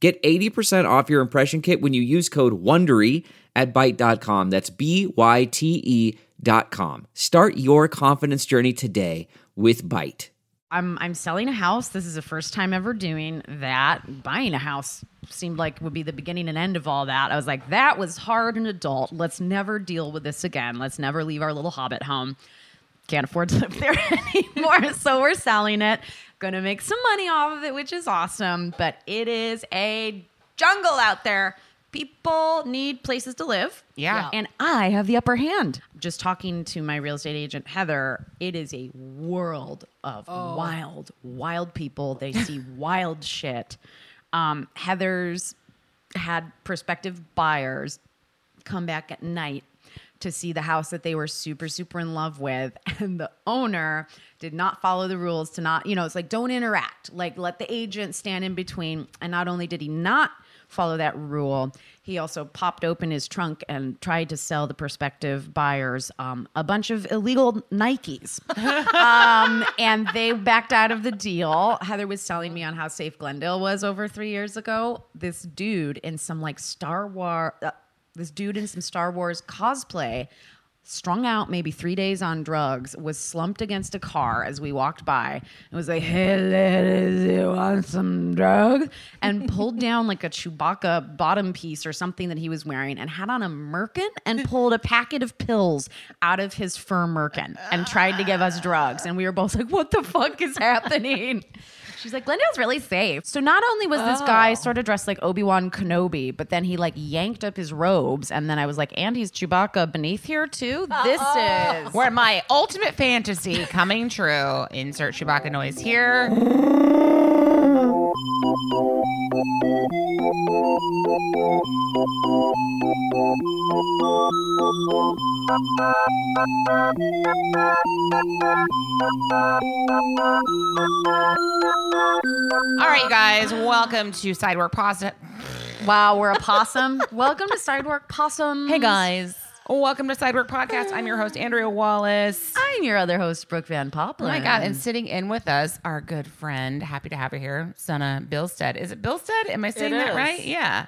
Get 80% off your impression kit when you use code WONDERY at Byte.com. That's B-Y-T-E dot com. Start your confidence journey today with Byte. I'm I'm selling a house. This is the first time ever doing that. Buying a house seemed like would be the beginning and end of all that. I was like, that was hard and adult. Let's never deal with this again. Let's never leave our little hobbit home. Can't afford to live there anymore. so we're selling it. Gonna make some money off of it, which is awesome. But it is a jungle out there. People need places to live. Yeah. And I have the upper hand. Just talking to my real estate agent, Heather, it is a world of wild, wild people. They see wild shit. Um, Heather's had prospective buyers come back at night to see the house that they were super super in love with and the owner did not follow the rules to not you know it's like don't interact like let the agent stand in between and not only did he not follow that rule he also popped open his trunk and tried to sell the prospective buyers um, a bunch of illegal nikes um, and they backed out of the deal. Heather was telling me on how safe Glendale was over three years ago. This dude in some like Star Wars, uh, this dude in some Star Wars cosplay, strung out maybe three days on drugs, was slumped against a car as we walked by and was like, "Hey, ladies, you want some drugs?" and pulled down like a Chewbacca bottom piece or something that he was wearing and had on a merkin and pulled a packet of pills out of his fur merkin and tried to give us drugs. And we were both like, what the fuck is happening? She's like, Glendale's really safe. So not only was this guy oh. sort of dressed like Obi-Wan Kenobi, but then he like yanked up his robes. And then I was like, and he's Chewbacca beneath here too? This is. Where my ultimate fantasy coming true. Insert Chewbacca noise here. All right, guys, welcome to Sidework Possum. Wow, we're a possum. Welcome to Sidewalk Possum. Hey guys, welcome to Sidework Podcast. I'm your host Andrea Wallace. I'm your other host, Brooke Van Poppelen. Oh my god! And sitting in with us, our good friend, happy to have her here, Sunah Bilsted. Is it Bilsted? Am I saying that is. right? Yeah,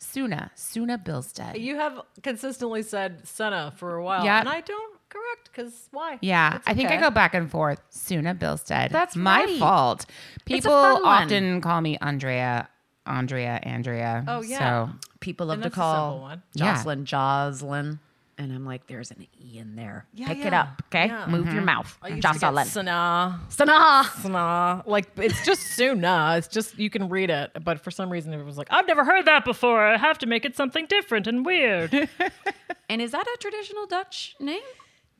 Sunah, Sunah Bilsted. You have consistently said Senna for a while, Yeah. and I don't correct because why? Yeah, It's I think I okay. go back and forth. Sunah Bilsted. That's my right. fault. People fun one. often call me Andrea, Andrea, Andrea. Oh, yeah. So People love And to that's a simple call one. Yeah. Jocelyn Jocelyn. And I'm like, there's an E in there. Yeah, Pick it yeah. up, okay? Yeah. Move your mm-hmm. mouth. I used Jocelyn. to get Senna, Sana. Senna. Like it's just Sunah. It's just you can read it, but for some reason it was like I've never heard that before. I have to make it something different and weird. And is that a traditional Dutch name?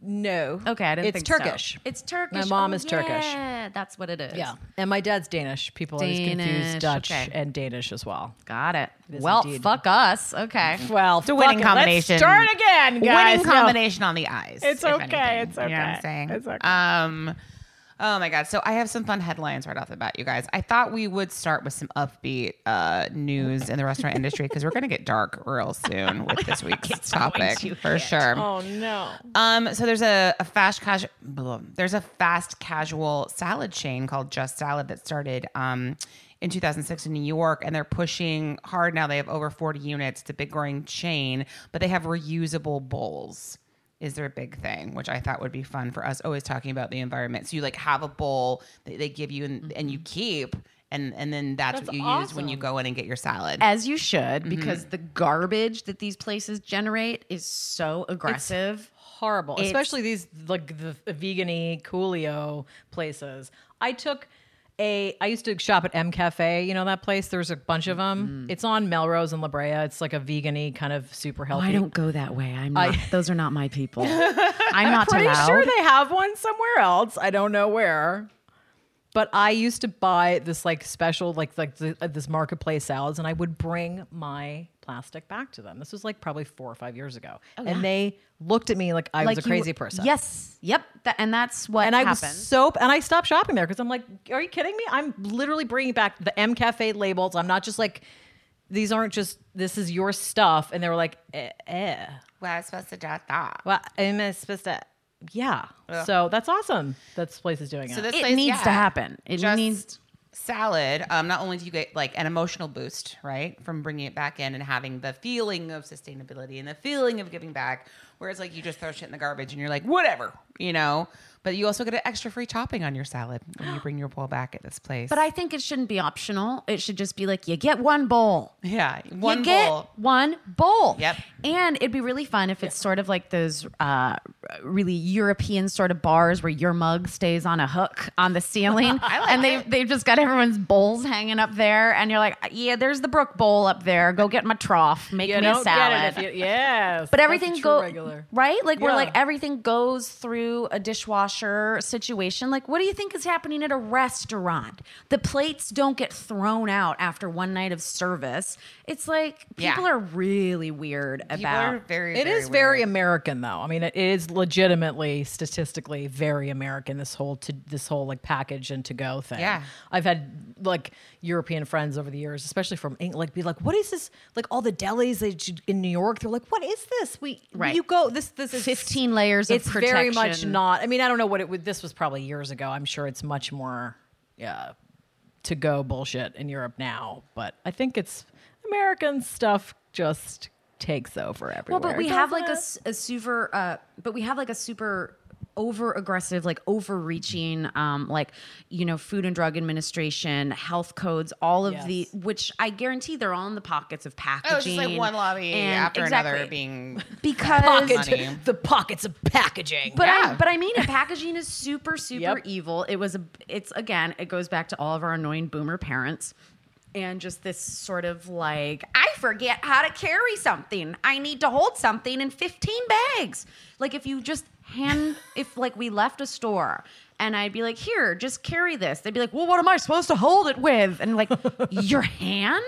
No, Okay, I didn't it's think so. Turkish. It's Turkish. My mom Oh, is Turkish. Yeah, that's what it is. Yeah, and my dad's Danish. People always Danish, confuse Dutch okay. and Danish as well. Got it. well, indeed. fuck us. Okay. Well, It's a winning combination. Let's start again, guys. winning No. combination on the eyes. It's okay, anything. it's You know what I'm okay, saying? it's okay. Um, oh my god! So I have some fun headlines right off the bat, you guys. I thought we would start with some upbeat uh, news in the restaurant industry because we're gonna get dark real soon with this week's topic for sure. Oh no. Um, so there's a, a fast casual there's a fast casual salad chain called Just Salad that started um in 2006 in New York, and they're pushing hard now. They have over 40 units. It's a big growing chain, but they have reusable bowls. Is their big thing, which I thought would be fun for us. Always talking about the environment. So you like have a bowl that they give you and, and you keep, and and then that's, That's what you use when you go in and get your salad. As you should, Mm-hmm. because the garbage that these places generate is so aggressive. horrible, It's- especially these like the, the vegan-y Coolio places. I took a. I used to shop at M Cafe. You know that place. There's a bunch of them. Mm-hmm. It's on Melrose and La Brea. It's like a vegan-y kind of super Oh, healthy. I don't go that way. I'm I- those are not my people. I'm not Pretty allowed. sure they have one somewhere else. I don't know where. But I used to buy this like special like like the, uh, this marketplace salads, and I would bring my plastic back to them. This was like probably four or five years ago, and they looked at me like I was a you- crazy person. Yes. Yep. That, and that's what And I was so, and I stopped shopping there because I'm like, are you kidding me? I'm literally bringing back the M Cafe labels. I'm not just like, these aren't just, this is your stuff. And they were like, eh, eh. Well, I was supposed to do that. Well, am I supposed to? Yeah. So that's awesome. That this place is doing So it. this It place, needs yeah, to happen. It just needs- salad. Um, not only do you get like an emotional boost, right, from bringing it back in and having the feeling of sustainability and the feeling of giving back, whereas like you just throw shit in the garbage and you're like whatever, you know. But you also get an extra free topping on your salad when you bring your bowl back at this place. But I think it shouldn't be optional. It should just be like you get one bowl. yeah, one you get bowl. one bowl. Yep. And it'd be really fun if it's sort of like those uh, really European sort of bars where your mug stays on a hook on the ceiling. I like and they they've just got everyone's bowls hanging up there. And you're like, yeah, there's the Brook bowl up there. Go get my trough. Make you me don't a salad. get it if you, yes. but everything go goes regular. right like where Yeah. like everything goes through a dishwasher situation like what do you think is happening at a restaurant the plates don't get thrown out after one night of service it's like Yeah. people are really weird People about are very. It very is very. American, though. I mean, it is legitimately, statistically, very American. This whole to this whole like package and to go thing. Yeah. I've had like European friends over the years, especially from England, like be like, "What is this? Like all the delis that you, in New York, they're like, what is this? We Right. you go this this is 15 layers of It's very much not. I mean, I don't know what it would. This was probably years ago. I'm sure it's much more, yeah, to go bullshit in Europe now. But I think it's American stuff just takes over everywhere. well but we have like a, it? s- a super uh but we have like a super over aggressive like overreaching um like you know food and drug administration health codes all of the which i guarantee they're all in the pockets of packaging Oh, it's just like one lobby and- after exactly. another being because pockets, the pockets of packaging. But Yeah. I but I mean. Packaging is super super Yep. evil. It was a it's again it goes back to all of our annoying boomer parents. And just this sort of like, I forget how to carry something. I need to hold something in 15 bags. Like if you just hand, if like we left a store and I'd be like, here, just carry this. They'd be like, well, what am I supposed to hold it with? And like, your hand?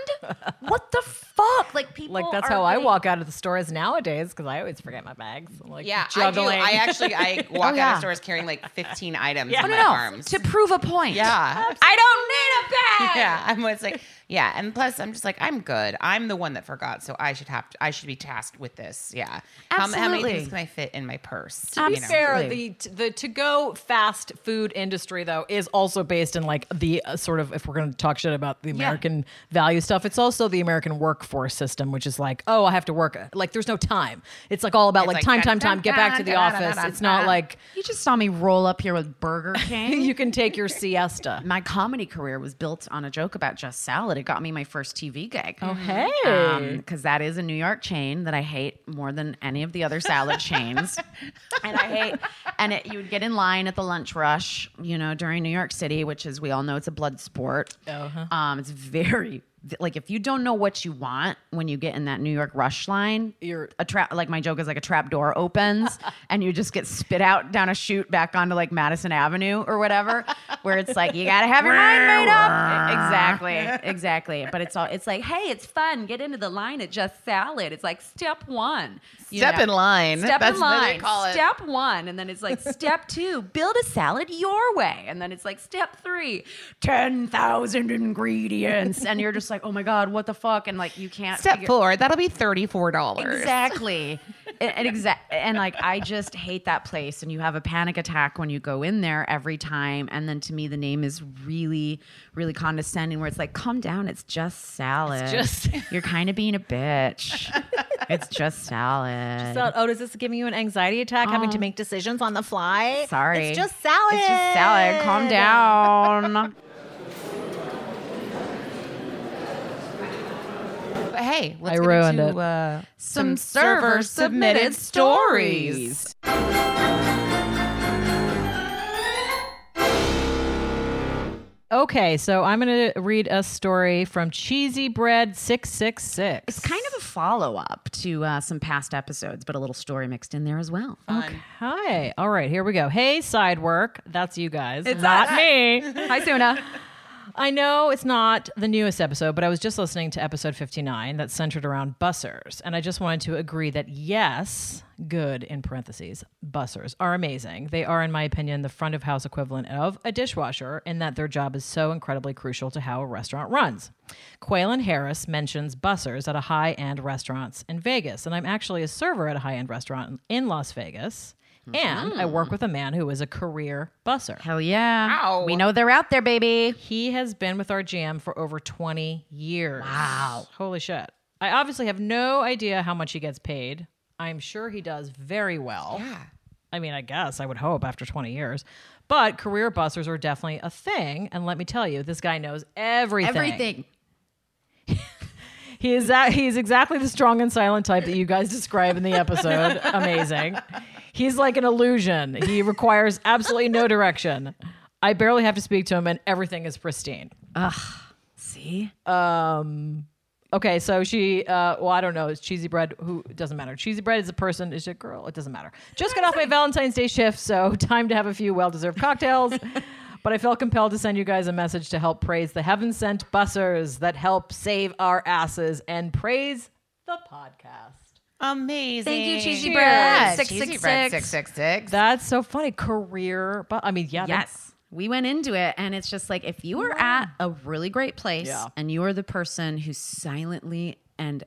What the fuck? Like people like that's are how I getting- walk out of the stores nowadays because I always forget my bags. I'm like Yeah, juggling. I do. I actually I walk oh, out yeah. of stores carrying like 15 items Yeah. in oh, No, my no, no. arms. To prove a point. Yeah. I don't need a bag. yeah, I'm always like, yeah, and plus I'm just like, I'm good. I'm the one that forgot, so I should have to, I should be tasked with this. Yeah. How, how many Absolutely. things can I fit in my purse? To be know? fair, Absolutely. the the to go fast food industry though is also based in like the uh, sort of if we're going to talk shit about the American value stuff, it's also the American workforce system, which is like, oh, I have to work. Like, there's no time. It's like all about like, like, time, time, time. Get back to the dun, dun, office. It's not like You just saw me roll up here with Burger King. you can take your siesta. my comedy career was built on a joke about just salad. It got me my first TV gig. Oh, hey. Because that is a New York chain that I hate more than any of the other salad chains. And I hate, and it, you would get in line at the lunch rush, you know, during New York City, which is, we all know it's a blood sport. Uh-huh. Um, it's very, like, if you don't know what you want when you get in that New York rush line, You're- a trap, like, my joke is like a trap door opens and you just get spit out down a chute back onto like Madison Avenue or whatever, where it's like, you got to have your mind made up. exactly. Exactly. But it's all, it's like, hey, it's fun. Get into the line at Just Salad. It's like step one. Step know. in line. Step That's in what they line. call it. Step one. And then it's like step two, build a salad your way. And then it's like step three, 10,000 ingredients. And you're just like, oh my God, what the fuck? And like, you can't. Step figure- four, that'll be $34. Exactly. and, and exact and like I just hate that place and you have a panic attack when you go in there every time and then to me the name is really really condescending where it's like calm down it's just salad. just- You're kind of being a bitch. it's just salad. So, oh, does this give you an anxiety attack having to oh. make decisions on the fly? Sorry. It's just salad. It's just salad. Calm down. hey, let's I get ruined into, it. Uh, Some server submitted stories. Okay, so I'm going to read a story from Cheesy Bread 666. It's kind of a follow up to uh, some past episodes, but a little story mixed in there as well. Okay, All right, here we go. Hey, side work. That's you guys. It's not me. Hi, Sunah. I know it's not the newest episode, but I was just listening to episode 59 that's centered around bussers. And I just wanted to agree that yes, good in parentheses, bussers are amazing. They are, in my opinion, the front of house equivalent of a dishwasher in that their job is so incredibly crucial to how a restaurant runs. Quaylen Harris mentions bussers at a high end restaurants in Vegas. And I'm actually a server at a high end restaurant in Las Vegas. And I work mm. with a man who is a career busser. Hell yeah. Ow. We know they're out there, baby. He has been with our GM for over 20 years. Wow. Holy shit. I obviously have no idea how much he gets paid. I'm sure he does very well. Yeah. I mean, I guess I would hope after 20 years. But career busters are definitely a thing. And let me tell you, this guy knows everything. Everything. He is that he's exactly the strong and silent type that you guys describe in the episode. Amazing. He's like an illusion. He requires absolutely no direction. I barely have to speak to him and everything is pristine. Ugh. See? Um. Okay, so she, uh, well, I don't know. It's Cheesy Bread. Who doesn't matter. Cheesy Bread is a person. Is a girl. It doesn't matter. Just got off my Valentine's Day shift, so time to have a few well-deserved cocktails. But I felt compelled to send you guys a message to help praise the heaven-sent bussers that help save our asses and praise the podcast. Amazing. Thank you, Cheesy Cheers. Bread. Cheesy Bread 666. That's so funny. Career, but I mean, yeah, Yes. We went into it and it's just like if you are at a really great place Yeah. and you are the person who silently and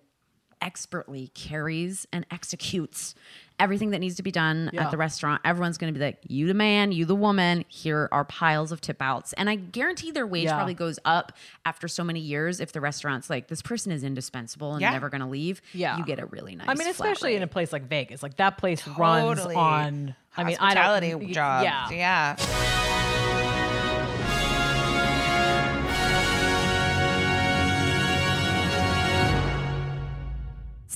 expertly carries and executes everything that needs to be done Yeah. at the restaurant, everyone's going to be like, you the man, you the woman, here are piles of tip outs. And I guarantee their wage Yeah. probably goes up after so many years if the restaurant's like, this person is indispensable and Yeah. never going to leave. Yeah. You get a really nice I mean, flat especially in a place like Vegas, like that place runs on. I mean, I Hospitality don't. jobs. Yeah, Yeah.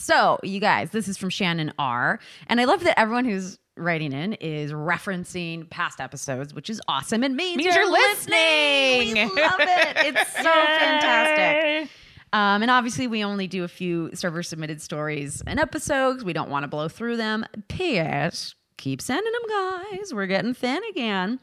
So, you guys, this is from Shannon R. And I love that everyone who's writing in is referencing past episodes, which is awesome. It means, Means you're, you're listening. listening. We love it. It's so fantastic. Um, and obviously, we only do a few server submitted stories an episode 'cause we don't want to blow through them. P.S. Keep sending them, guys. We're getting thin again.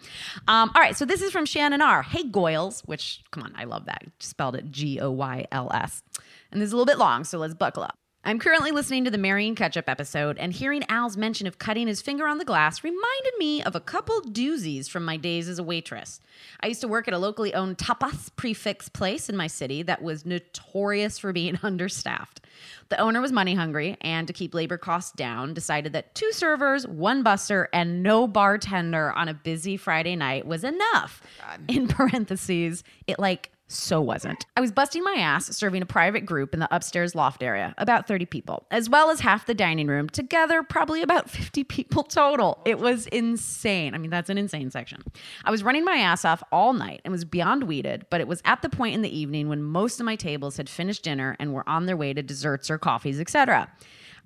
Um, all right, so this is from Shannon R. Hey, Goyles, which, come on, I love that. Spelled it G O Y L S. And this is a little bit long, so let's buckle up. I'm currently listening to the Marion Ketchup episode, and hearing Al's mention of cutting his finger on the glass reminded me of a couple doozies from my days as a waitress. I used to work at a locally owned tapas prefix place in my city that was notorious for being understaffed. The owner was money hungry, and to keep labor costs down, decided that two servers, one buster, and no bartender on a busy Friday night was enough. In parentheses, it like so wasn't. I was busting my ass serving a private group in the upstairs loft area, about 30 people, as well as half the dining room, together probably about 50 people total. It was insane. I mean, that's an insane section. I was running my ass off all night and was beyond weeded, but it was at the point in the evening when most of my tables had finished dinner and were on their way to desserts or coffees, etc.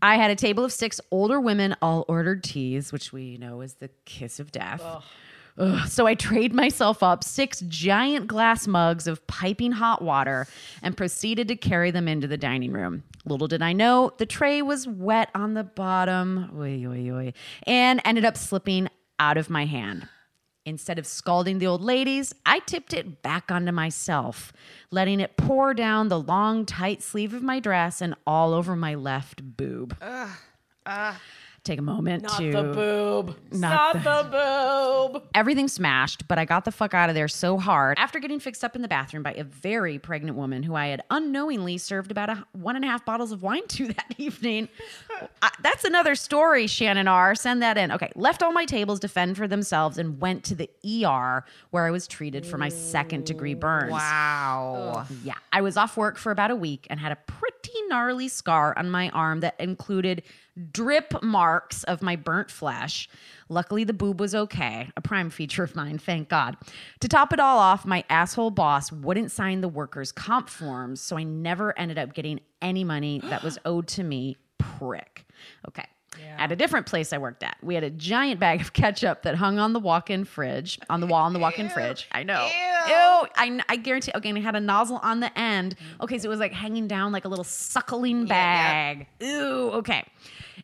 I had a table of six older women all ordered teas, which we know is the kiss of death. Ugh. So I trade myself up six giant glass mugs of piping hot water and proceeded to carry them into the dining room. Little did I know, the tray was wet on the bottom oy, oy, oy, and ended up slipping out of my hand. Instead of scalding the old ladies, I tipped it back onto myself, letting it pour down the long, tight sleeve of my dress and all over my left boob. Take a moment Not to the boob. Not Not, the boob. everything smashed, but I got the fuck out of there so hard after getting fixed up in the bathroom by a very pregnant woman who I had unknowingly served about a one and a half bottles of wine to that evening. I- that's another story, Shannon R. Send that in. Okay, left all my tables to fend for themselves and went to the ER where I was treated for my second degree burns. Wow. Yeah, I was off work for about a week and had a pretty gnarly scar on my arm that included drip marks of my burnt flesh. Luckily, the boob was okay, a prime feature of mine, thank God. To top it all off, my asshole boss wouldn't sign the workers' comp forms, so I never ended up getting any money that was owed to me. Prick. Okay. Yeah. At a different place I worked at, we had a giant bag of ketchup that hung on the walk-in fridge, on the wall in the walk-in fridge. I know. ew. I, I guarantee. Okay, and it had a nozzle on the end. Mm. Okay, so it was like hanging down like a little suckling bag. Yeah, bag. Ew. Okay.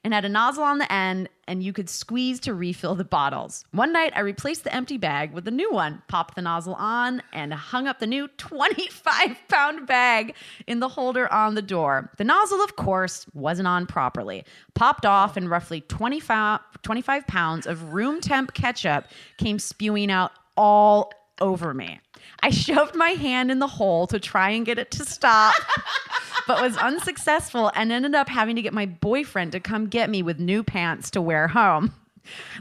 And had a nozzle on the end, and you could squeeze to refill the bottles. One night, I replaced the empty bag with a new one, popped the nozzle on, and hung up the new 25 pound bag in the holder on the door. The nozzle, of course, wasn't on properly. Popped off, and roughly 25, 25 pounds of room temp ketchup came spewing out all over me. I shoved my hand in the hole to try and get it to stop, but was unsuccessful and ended up having to get my boyfriend to come get me with new pants to wear home.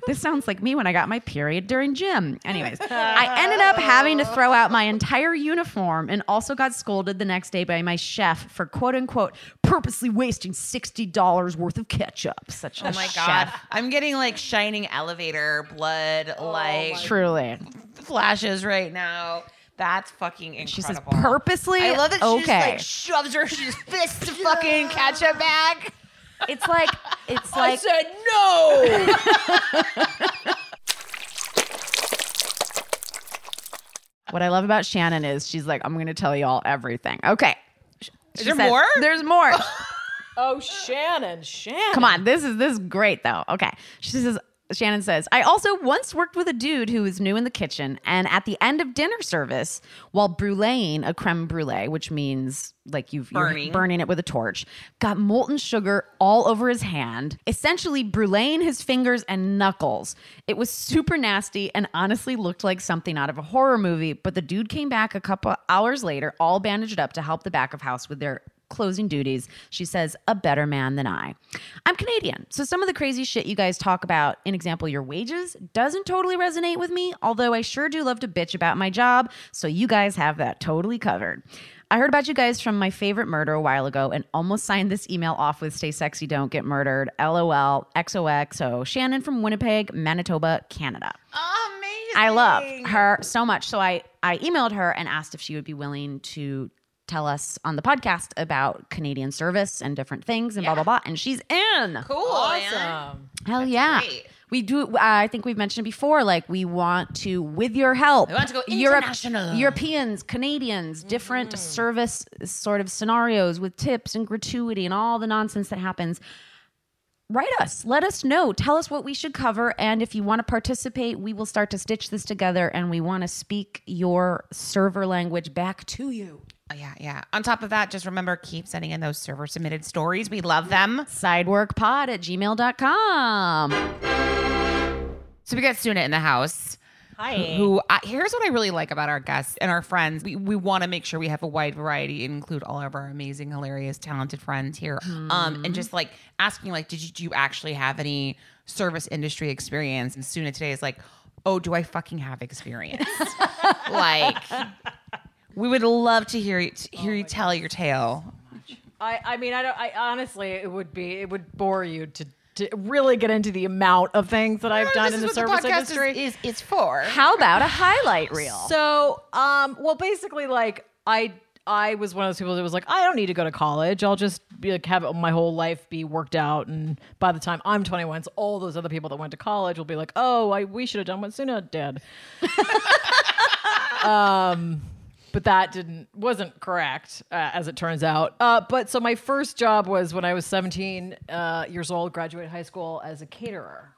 This sounds like me when I got my period during gym. Anyways, I ended up having to throw out my entire uniform and also got scolded the next day by my chef for quote unquote purposely wasting $60 worth of ketchup. Such oh a Oh my god. I'm getting like shining elevator blood oh like Truly. flashes right now. That's fucking incredible. She says purposely. I love that she okay. just like shoves her she just fists the fucking ketchup bag. it's like it's like I said no. What I love about Shannon is she's like, I'm going to tell you all everything. Okay. She there more? There's more. oh, Shannon, Shannon. Come on. This is this is great though. Okay. She says Shannon says, I also once worked with a dude who was new in the kitchen, and at the end of dinner service, while bruleeing a creme brulee, which means like you've Burning. you're burning it with a torch, got molten sugar all over his hand, essentially bruleeing his fingers and knuckles. It was super nasty and honestly looked like something out of a horror movie. But the dude came back a couple hours later, all bandaged up to help the back of house with their closing duties. She says, a better man than I. I'm Canadian, so some of the crazy shit you guys talk about, in example, your wages, doesn't totally resonate with me, although I sure do love to bitch about my job, so you guys have that totally covered. I heard about you guys from my favorite murder a while ago and almost signed this email off with Stay Sexy, Don't Get Murdered, LOL, XOXO. Shannon from Winnipeg, Manitoba, Canada. Amazing. I love her so much. So I, I emailed her and asked if she would be willing to tell us on the podcast about Canadian service and different things and blah, blah, blah. And she's in. Cool. Awesome. Hell yeah. great. We do. Uh, I think we've mentioned before. Like we want to, with your help, We want to go Europe- international. Europeans, Canadians, different service sort of scenarios with tips and gratuity and all the nonsense that happens. Write us. Let us know. Tell us what we should cover. And if you want to participate, we will start to stitch this together and we want to speak your server language back to you. Oh, yeah, yeah. On top of that, just remember keep sending in those server submitted stories. We love them. Sideworkpod at gmail.com. So we got Sunah in the house. Hi. Who I, here's what I really like about our guests and our friends. We we want to make sure we have a wide variety and include all of our amazing, hilarious, talented friends here. Um, and just like asking, like, did you do you actually have any service industry experience? And Sunah today is like, oh, do I fucking have experience? like, we would love to hear you to hear you tell your tale. I, I mean, I don't. I honestly, it would be, it would bore you to, to really get into the amount of things that I've done in the service industry. is, is is for. How about a highlight reel? So, um, well, basically, like I, I was one of those people that was like, I don't need to go to college. I'll just be like have my whole life be worked out, and by the time I'm 21, so all those other people that went to college will be like, oh, I we should have done what Sunah did. um, but that didn't wasn't correct uh, as it turns out. Uh, but so my first job was when I was 17 uh, years old, graduated high school as a caterer.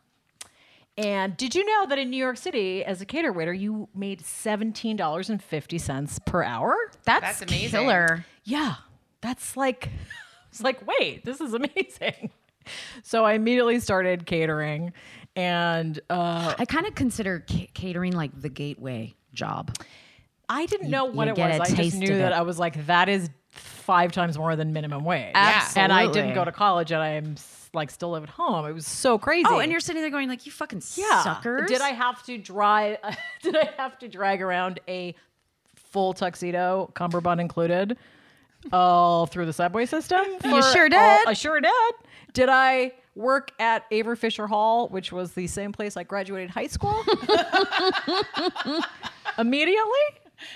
And did you know that in New York City, as a cater waiter, you made seventeen dollars and fifty cents per hour? That's, That's amazing. killer. Yeah, that's like, it's like, wait, this is amazing. So I immediately started catering, and uh, I kind of consider ca- catering like the gateway job. I didn't know what you it was. I just knew that. I was like, that is five times more than minimum wage. Absolutely. And I didn't go to college, and I'm like still live at home. It was so crazy. Oh, and you're sitting there going like, you fucking yeah. suckers. Did I have to drive? did I have to drag around a full tuxedo, cummerbund included, all through the subway system? You sure all- did. I sure did. Did I work at Avery Fisher Hall, which was the same place I graduated high school? Immediately.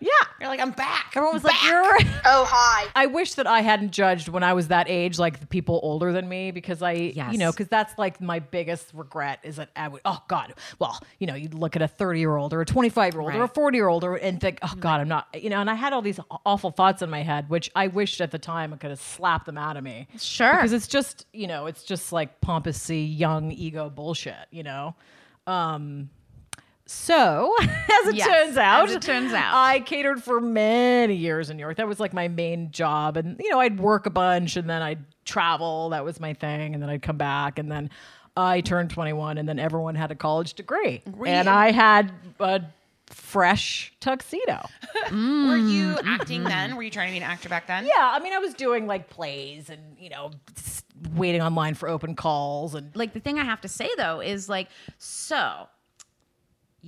Yeah. You're like, I'm back. Everyone was like, "You're." Oh, hi. I wish that I hadn't judged when I was that age, like the people older than me, because I, Yes. you know, because that's like my biggest regret is that I would, oh God, well, you know, you look at a 30 year old or a 25 year old or a 40 year old and think, oh God, I'm not, you know, and I had all these awful thoughts in my head, which I wished at the time I could have slapped them out of me. Sure. Because it's just, you know, it's just like pompousy, young ego bullshit, you know? Um, so, as it Yes, turns out, as it turns out. I catered for many years in New York. That was like my main job. And, you know, I'd work a bunch and then I'd travel. That was my thing. And then I'd come back. And then I turned 21 and then everyone had a college degree. And I had a fresh tuxedo. Were you mm. acting mm-hmm. then? Were you trying to be an actor back then? Yeah. I mean, I was doing like plays and, you know, waiting online for open calls and like the thing I have to say though is like, so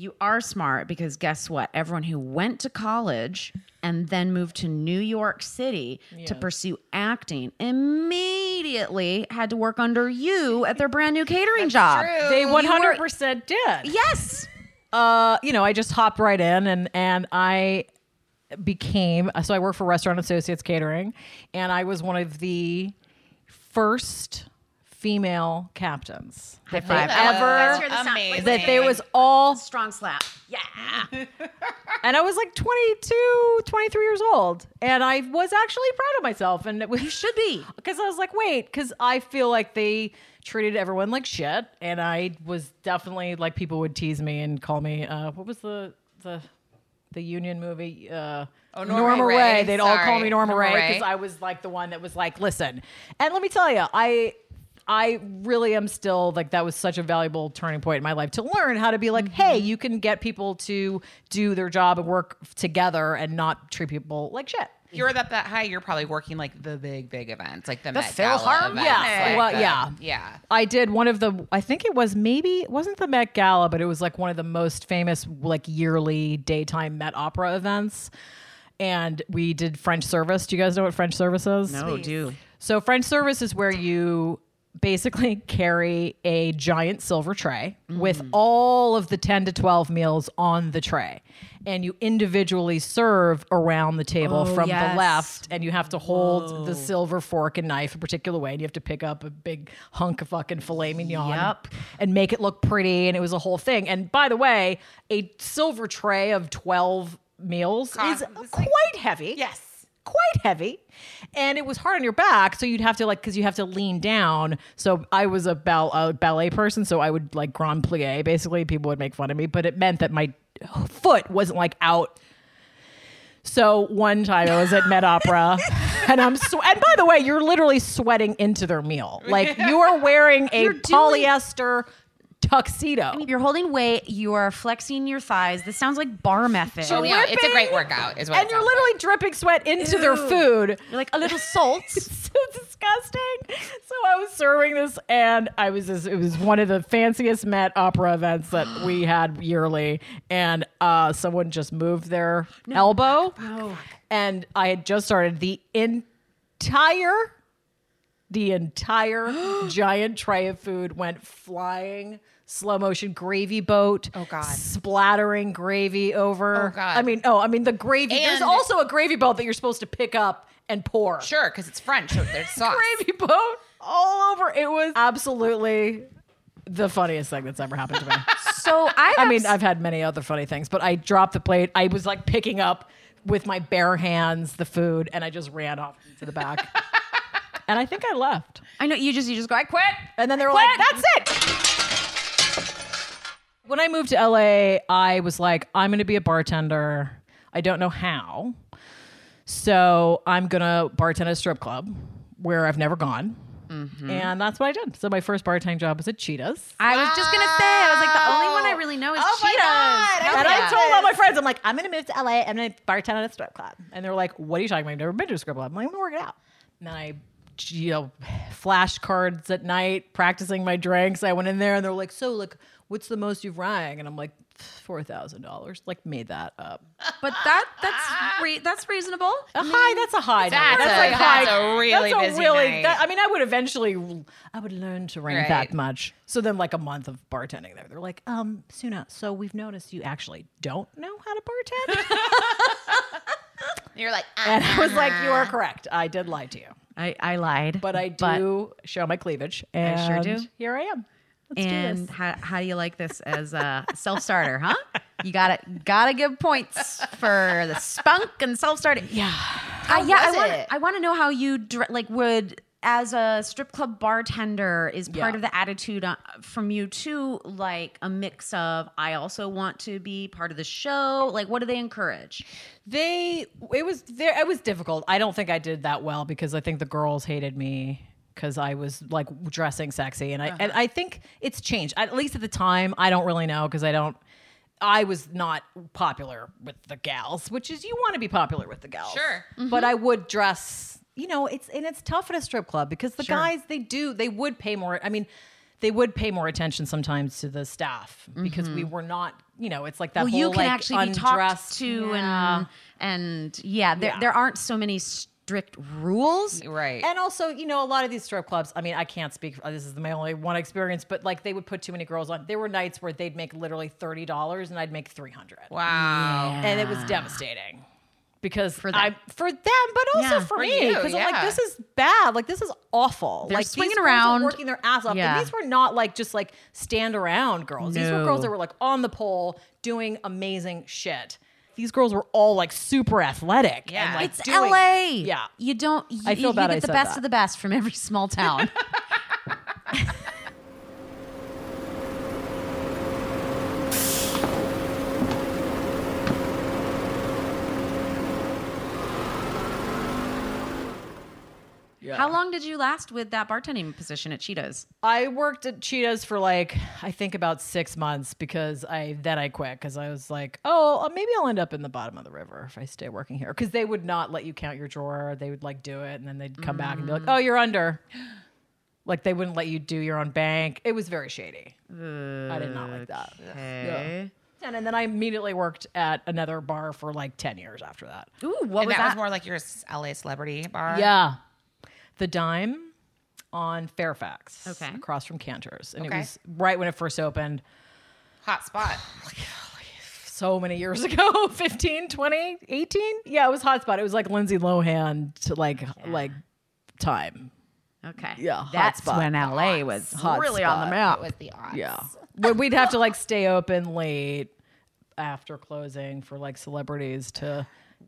you are smart because guess what? Everyone who went to college and then moved to New York City to pursue acting immediately had to work under you at their brand new catering job. they 100% did. Yes. uh, you know, I just hopped right in and and I became so I work for Restaurant Associates Catering, and I was one of the first female captains that they five. Let's ever hear the sound. Amazing. that there was all Strong slap. Yeah. and I was like 22, 23 years old. And I was actually proud of myself. And it was, you should be. Because I was like, wait, because I feel like they treated everyone like shit. And I was definitely like, people would tease me and call me, uh, what was the, the, the union movie? Uh, Oh, Norma Rae. They'd all call Sorry. me Norma, Rae. because I was like the one that was like, listen. And let me tell you, I I really am still like that was such a valuable turning point in my life to learn how to be like, hey, mm-hmm. you can get people to do their job and work together and not treat people like shit. You're at that high. You're probably working like the big, big events, like the, The Met Gala Philharmonic? events, Yeah. like Well, the- yeah. yeah. I did one of the I think it was maybe it wasn't the Met Gala, but it was like one of the most famous like yearly daytime Met Opera events. And we did French service. Do you guys know what French service is? No, do. So French service is where you basically carry a giant silver tray mm-hmm. with all of the 10 to 12 meals on the tray and you individually serve around the table Oh, from yes. the left and you have to hold the silver fork and knife a particular way and you have to pick up a big hunk of fucking filet mignon Yep. and make it look pretty and it was a whole thing and by the way a silver tray of 12 meals is it's like- quite heavy Yes. Quite heavy and it was hard on your back so you'd have to like because you have to lean down. So i was a, ball, a ballet person so i would like grand plie basically. People would make fun of me but it meant that my foot wasn't like out. So one time i was at met opera and i'm sw- and by the way you're literally sweating into their meal. Like you are wearing a You're doing- polyester tuxedo You're holding weight. You are flexing your thighs. This sounds like bar method. Oh, yeah. It's a great workout, is what and you're literally like. dripping sweat into their food You're like a little salt. it's so disgusting. So I was serving this, and I was just, it was one of the fanciest Met Opera events that we had yearly, and uh, someone just moved their elbow, and I had just started the entire. The entire giant tray of food went flying, slow motion gravy boat. Oh, God. Splattering gravy over. Oh, God. I mean, oh, I mean the gravy. there's also a gravy boat that you're supposed to pick up and pour Sure, because it's French, so there's sauce. gravy boat all over. It was absolutely the funniest thing that's ever happened to me. So I, I mean, I've had many other funny things, but I dropped the plate. I was like picking up with my bare hands the food, and I just ran off to the back. and I think I left. I know you just you just go. I quit. And then they were Quit. like, "That's it." When I moved to LA, I was like, "I'm going to be a bartender. I don't know how, so I'm going to bartend at a strip club where I've never gone." Mm-hmm. And that's what I did. So my first bartending job was at Cheetahs. I was just gonna say. I was like the only one I really know is Oh my Cheetahs. God. And I yeah. told all my friends, I'm like, I'm gonna move to LA. I'm gonna bartend at a strip club. And they were like, What are you talking about? I've never been to a strip club. I'm like, I'm gonna work it out. And then I, you know, flashcards at night, practicing my drinks. I went in there and they're like, So, like, what's the most you've rang? And I'm like, four thousand dollars. Like made that up. But that that's re- that's reasonable. A high. That's a high. That's number. a- like that's high. a really that's a busy really. night. that- I mean, I would eventually. I would learn to ring Right. that much. So then, like a month of bartending there, they're like, um, Sunah. So we've noticed you actually don't know how to bartend. You're like, "Ah." and I was like, you are correct. I did lie to you, I, I lied, but I do show my cleavage. And sure do. Here I am. Let's do and this. how, how do you like this as a self starter, huh? You gotta gotta give points for the spunk and self starter. Yeah. Uh, yeah, I want? I want to know how you dr- like would as a strip club bartender is part Yeah. of the attitude uh, from you too like a mix of I also want to be part of the show. Like what do they encourage? They it was there it was difficult. I don't think I did that well because I think the girls hated me because I was like dressing sexy and I and I think it's changed. At least at the time, I don't really know because I don't I was not popular with the gals, which is you want to be popular with the gals. Sure. But I would dress, you know, it's and it's tough at a strip club because the guys they do they would pay more I mean they would pay more attention sometimes to the staff because we mm-hmm. were not, you know, it's like that well, whole you can like, actually be talked to Yeah. and and yeah, there Yeah. there aren't so many strict rules. right. And also, you know, a lot of these strip clubs, I mean, I can't speak, uh, this is my only one experience, but like they would put too many girls on. There were nights where they'd make literally $30 and I'd make 300 wow. And it was devastating. Because for them. I, for them, but also Yeah. for, For me, you, because I'm yeah. like, this is bad. Like this is awful. They're like swinging these around. working their ass off. Yeah. And these were not like just like stand around girls. These were girls that were like on the pole doing amazing shit. These girls were all like super athletic. Yeah. and, like, It's doing- LA. Yeah. You don't you, I feel you bad get I the best that. of the best from every small town. How long did you last with that bartending position at Cheetahs? I worked at Cheetahs for like I think about six months because I then I quit because I was like, oh, uh, maybe I'll end up in the bottom of the river if I stay working here because they would not let you count your drawer. They would like do it and then they'd come back and be like, oh, you're under. Like they wouldn't let you do your own bank. It was very shady. I did not like that. Yeah. And, and then I immediately worked at another bar for like ten years after that. Ooh, what and was that, that? was more like your LA celebrity bar. Yeah. The Dime on Fairfax. Okay. Across from Canter's. And it was right when it first opened. Hot spot. so many years ago 15 20 18 yeah it was hotspot it was like lindsay lohan to like like time okay. Yeah, That's hotspot. when LA was Hot really on the map. It was the odds. yeah we'd have to like stay open late after closing for like celebrities to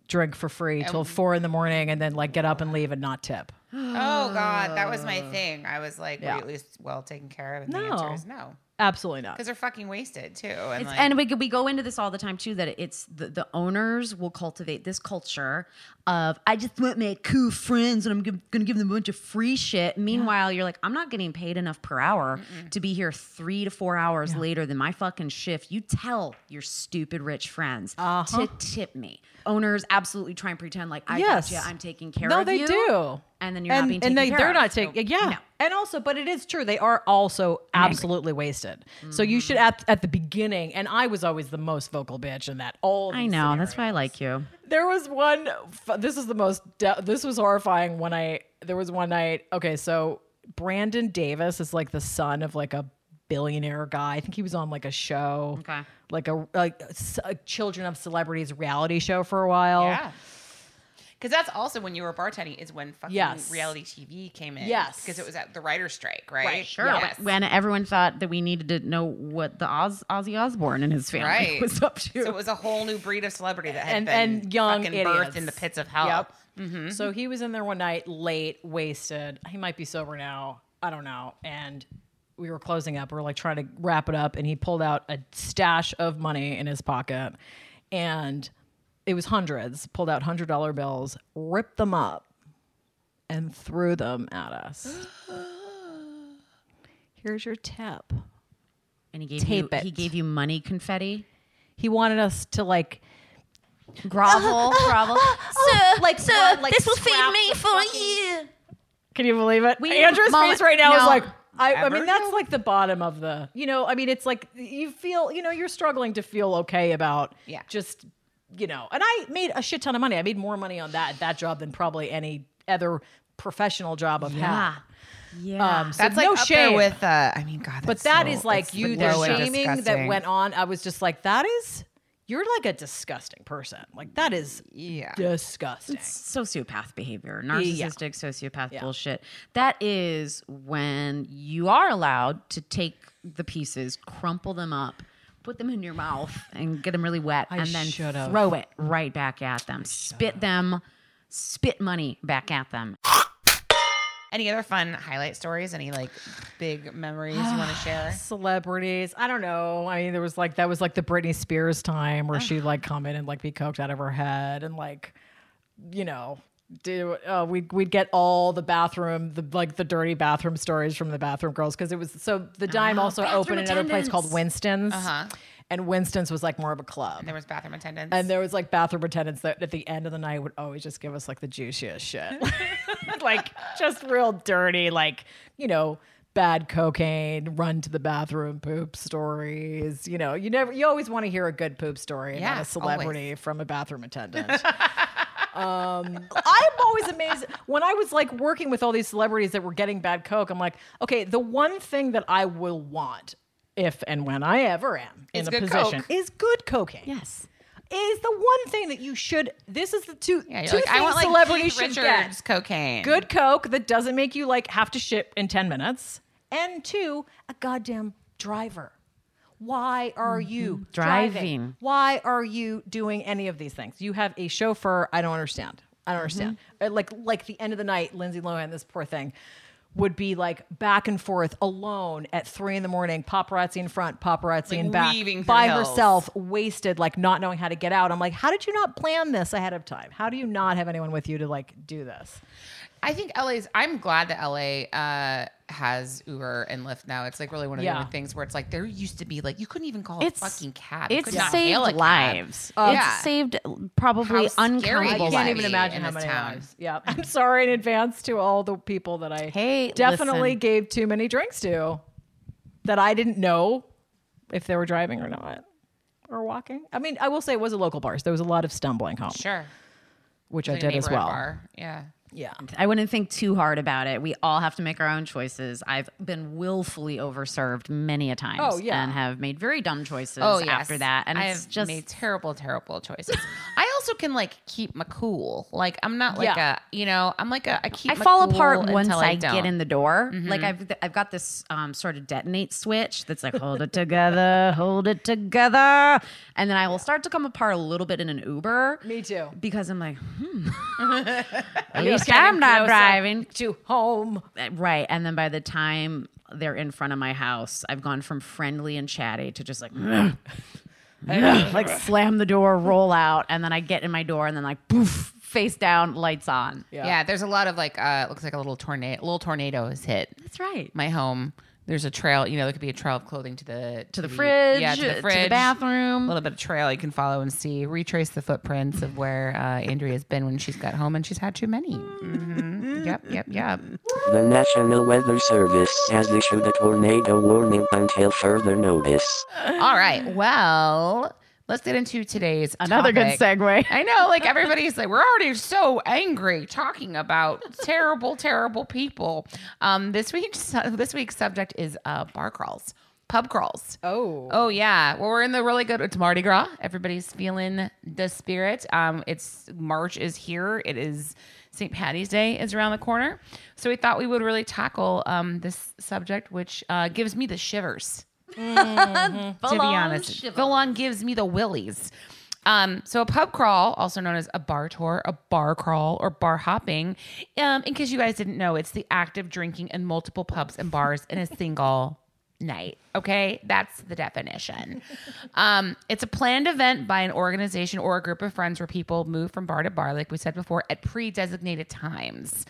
drink for free till four in the morning and then like get up and leave and not tip Oh God, that was my thing. I was like, Yeah. were you at least well taken care of? And the No. answer is no, absolutely not because they're fucking wasted too. And like, and we we go into this all the time too. That it's the, the owners will cultivate this culture of I just want my cool friends and I'm g- gonna give them a bunch of free shit. Meanwhile, you're like I'm not getting paid enough per hour to be here three to four hours later than my fucking shift. You tell your stupid rich friends Uh-huh. to tip me. Owners absolutely try and pretend like I Yes. got you. I'm taking care no of you. No, they do and then you're not being taken they, care they're of. not So, taking yeah no. and also but it is true they are also absolutely wasted so you should at, at the beginning and i was always the most vocal bitch in that all I know. That's why I like you. there was one this is the most this was horrifying when i there was one night okay so brandon davis is like the son of like a billionaire guy i think he was on like a show Okay. like a like a a children of celebrities reality show for a while yeah. Because that's also when you were bartending is when fucking Yes. reality TV came in. Yes. Because it was at the writer's strike, right? Right, Sure. Yes. When everyone thought that we needed to know what the Oz, Ozzy Osbourne and his family Right. was up to. So it was a whole new breed of celebrity that had and been and young fucking idiots. birthed in the pits of hell. Yep. Mm-hmm. So he was in there one night, late, wasted. He might be sober now. I don't know. And we were closing up. We were like trying to wrap it up, and he pulled out a stash of money in his pocket, and it was hundreds. Pulled out hundred dollar bills, ripped them up, and threw them at us. Here's your tip. and he gave Tape you it. he gave you money confetti. He wanted us to like Grovel, grovel. Oh, sir, oh, like, sir, like this will feed me for a year. Can you believe it? We- Andrew's Mom, face right now is like, I, I mean, that's like the bottom of the, you know, I mean, it's like you feel, you know, you're struggling to feel okay about Yeah. just, you know, and I made a shit ton of money. I made more money on that that job than probably any other professional job I've Yeah. had. Yeah. Um, so That's like no up shame. there with. Uh, I mean, God. but that's that so- is like you, the and shaming that went on. I was just like, that is, you're like a disgusting person. Like that is Yeah. disgusting. sociopath behavior, Yeah. narcissistic sociopath bullshit. That is when you are allowed to take the pieces, crumple them up, put them in your mouth, and get them really wet, and then should've. throw it right back at them. Spit them, spit money back at them. Any other fun highlight stories? Any like big memories you want to share? celebrities. I don't know. I mean, there was like that was like the Britney Spears time where she'd uh-huh. like come in and like be coked out of her head and like, you know, do uh, we'd we'd get all the bathroom the like the dirty bathroom stories from the bathroom girls because it was so the dime also bathroom opened another place called. Winston's, Uh-huh. and Winston's was like more of a club. There was bathroom attendants. And there was like bathroom attendants that at the end of the night would always just give us like the juiciest shit. like just real dirty, like, you know, bad cocaine, run to the bathroom poop stories. You know, you never you always want to hear a good poop story and Yeah, not a celebrity always. from a bathroom attendant. um I'm always amazed when I was like working with all these celebrities that were getting bad coke. I'm like, okay, the one thing that I will want if and when I ever am in Is a good position coke. is good cocaine Yes. is the one thing that you should. This is the two yeah, two like, things I want like celebrities Keith should Richards get: cocaine. good coke that doesn't make you like have to shit in ten minutes, and two, a goddamn driver. Why are you driving? Driving. Why are you doing any of these things? You have a chauffeur. I don't understand. I don't understand. Uh, Like like the end of the night, Lindsay Lohan, this poor thing. Would be like back and forth alone at three in the morning, paparazzi in front, paparazzi Like in back, by hills. herself, wasted, like not knowing how to get out. I'm like, how did you not plan this ahead of time? How do you not have anyone with you to like do this? I think LA's. I'm glad that LA uh, has Uber and Lyft now. It's like really one of the Yeah. only things where it's like there used to be like you couldn't even call It's a fucking cab. You It's could not hail a saved cab. lives. Yeah. It's saved probably How scary uncountable it I is can't to even imagine in how this many town. lives. Yeah, I'm sorry in advance to all the people that I Hey, definitely listen. gave too many drinks to, that I didn't know if they were driving or not or walking. I mean, I will say it was a local bar. So there was a lot of stumbling home, Sure. which I Like a did as neighborhood well. bar. Yeah. Yeah. I wouldn't think too hard about it. We all have to make our own choices. I've been willfully overserved many a times. Oh, yeah. And have made very dumb choices Oh yes. after that. And I it's have just made terrible, terrible choices. I also can like keep my cool. Like I'm not like Yeah. a you know I'm like a I keep I my fall cool apart once until I, don't. Mm-hmm. get in the door. Like I've I've got this um, sort of detonate switch that's like hold it together, hold it together, and then I will start to come apart a little bit in an Uber. Me too. Because I'm like, hmm. at least I'm not driving. to home. Right. And then by the time they're in front of my house, I've gone from friendly and chatty to just like, like slam the door, roll out, and then I get in my door and then like poof, face down, lights on. Yeah. Yeah. there's a lot of like uh looks like a little tornado little tornado has hit That's right. my home. There's a trail, you know, there could be a trail of clothing to the To the fridge, yeah, to to the the bathroom. A little bit of trail you can follow and see, retrace the footprints of where uh, Andrea's been when she's got home and she's had too many. hmm Yep, yep, yep. The National Weather Service has issued a tornado warning until further notice. All right, well, let's get into today's Another good segue. I know, like everybody's like, we're already so angry talking about terrible, terrible people. Um, this week's this week's subject is uh, bar crawls, pub crawls. Oh. Oh yeah, well we're in the really good. It's Mardi Gras. Everybody's feeling the spirit. Um, it's March is here. It is St. Patty's Day is around the corner, so we thought we would really tackle um, this subject, which uh, gives me the shivers to be honest. Full on gives me the willies. Um, so a pub crawl, also known as a bar tour, a bar crawl, or bar hopping. Um, in case you guys didn't know, it's the act of drinking in multiple pubs and bars in a single night. Okay, that's the definition. Um, it's a planned event by an organization or a group of friends where people move from bar to bar, like we said before, at pre-designated times.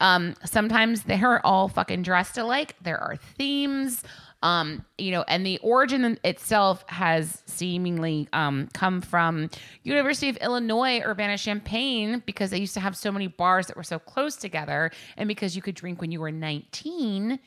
Um, sometimes they're all fucking dressed alike. There are themes. Um, you know, and the origin itself has seemingly um, come from University of Illinois Urbana-Champaign because they used to have so many bars that were so close together, and because you could drink when you were 19,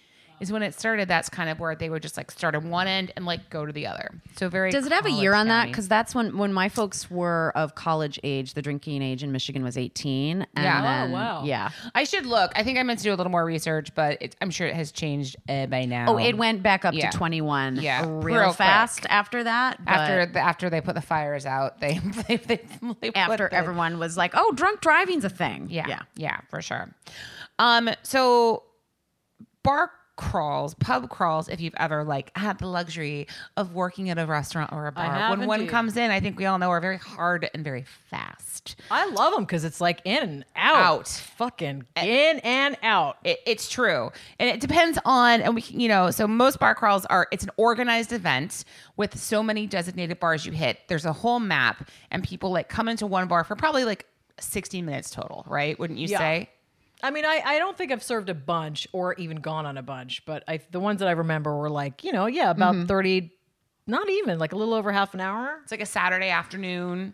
is when it started. That's kind of where they would just like start on one end and like go to the other. So very. Does it have a year on that? Because that's when when my folks were of college age. The drinking age in Michigan was eighteen. And Yeah. Oh, wow. Yeah. I should look. I think I meant to do a little more research, but it, I'm sure it has changed uh, by now. Oh, it went back up Yeah. to twenty one. Yeah. real, Real fast quick. after that. after the, after they put the fires out. They they, they, they put after the- everyone was like, "Oh, drunk driving's a thing." Yeah, yeah. yeah, for sure. Um, so bar crawls, pub crawls, if you've ever like had the luxury of working at a restaurant or a bar, have when one indeed. comes in, I think we all know are very hard and very fast. I love them because it's like in and out, Out. fucking in and out. It, it's true, and it depends on, and we, can- you know, so most bar crawls are. It's an organized event with so many designated bars you hit. There's a whole map, and people like come into one bar for probably like 60 minutes total, right? Wouldn't you Yeah. say? I mean, I, I don't think I've served a bunch or even gone on a bunch, but I the ones that I remember were like, you know, yeah, about Mm-hmm. 30, not even, like a little over half an hour. It's like a Saturday afternoon,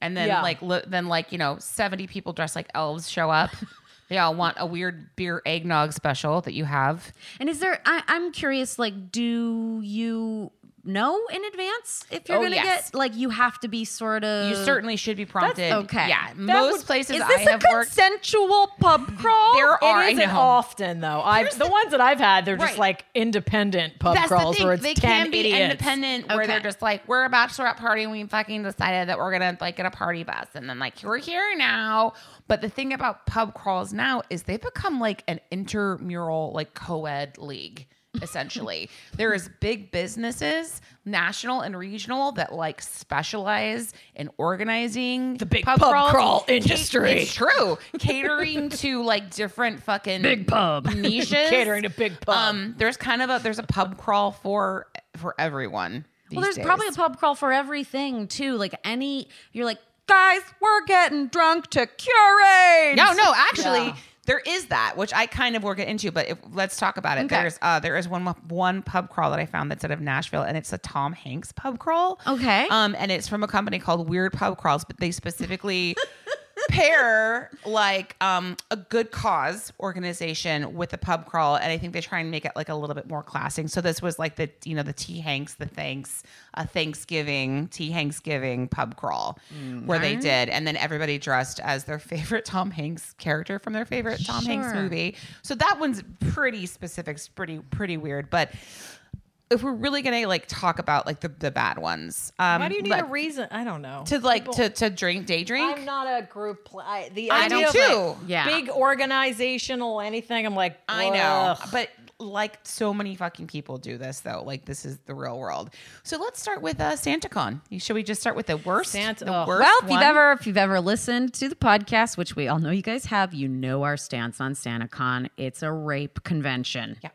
and then Yeah. like li- then like you know seventy people dressed like elves show up. they all want a weird beer eggnog special that you have. And is there? I, I'm curious. Like, do you know in advance if you're Oh, gonna yes. get like you have to be sort of You certainly should be prompted. okay. Yeah, That most would- places Is I this a have worked. consensual pub crawl? There are it isn't often though. I've the ones that I've had, they're just like independent pub That's crawls the where it's They 10 can be idiots. independent, where they're just like, we're a bachelorette party, and we fucking decided that we're gonna like get a party bus, and then like we're here now. But the thing about pub crawls now is they've become like an intramural like co-ed league. Essentially, there is big businesses, national and regional, that like specialize in organizing the big pub crawl industry. It's true, catering to like different fucking Big pub. niches, Catering to big pub. um, there's kind of a there's a pub crawl for for everyone. Well, there's days. probably a pub crawl for everything too. Like any, you're like, guys, we're getting drunk to curate. no, no. Actually, there is that, which I kind of work it into. But if, let's talk about it. Okay. There's uh, there is one one pub crawl that I found that's out of Nashville, and it's a Tom Hanks pub crawl. Okay. Um, and it's from a company called Weird Pub Crawls, but they specifically. pair like um a good cause organization with a pub crawl and i think they try and make it like a little bit more classing. so this was like the you know the t hanks the thanks a thanksgiving t hanksgiving pub crawl where they did. And then everybody dressed as their favorite tom hanks character from their favorite tom hanks movie. So that one's pretty specific it's pretty pretty weird. But if we're really gonna like talk about like the, the bad ones um Why do you need let- a reason? I don't know. to like People- to to drink day drink I'm not a group. Pl- I, the I idea do of, too. like, Yeah. big organizational anything. I'm like, I know, but like so many fucking people do this though. Like this is the real world. So let's start with uh, SantaCon. Should we just start with the worst? Santa- the ugh. worst Well, if you've ever if you've ever listened to the podcast, which we all know you guys have, you know our stance on SantaCon. It's a rape convention. Yeah.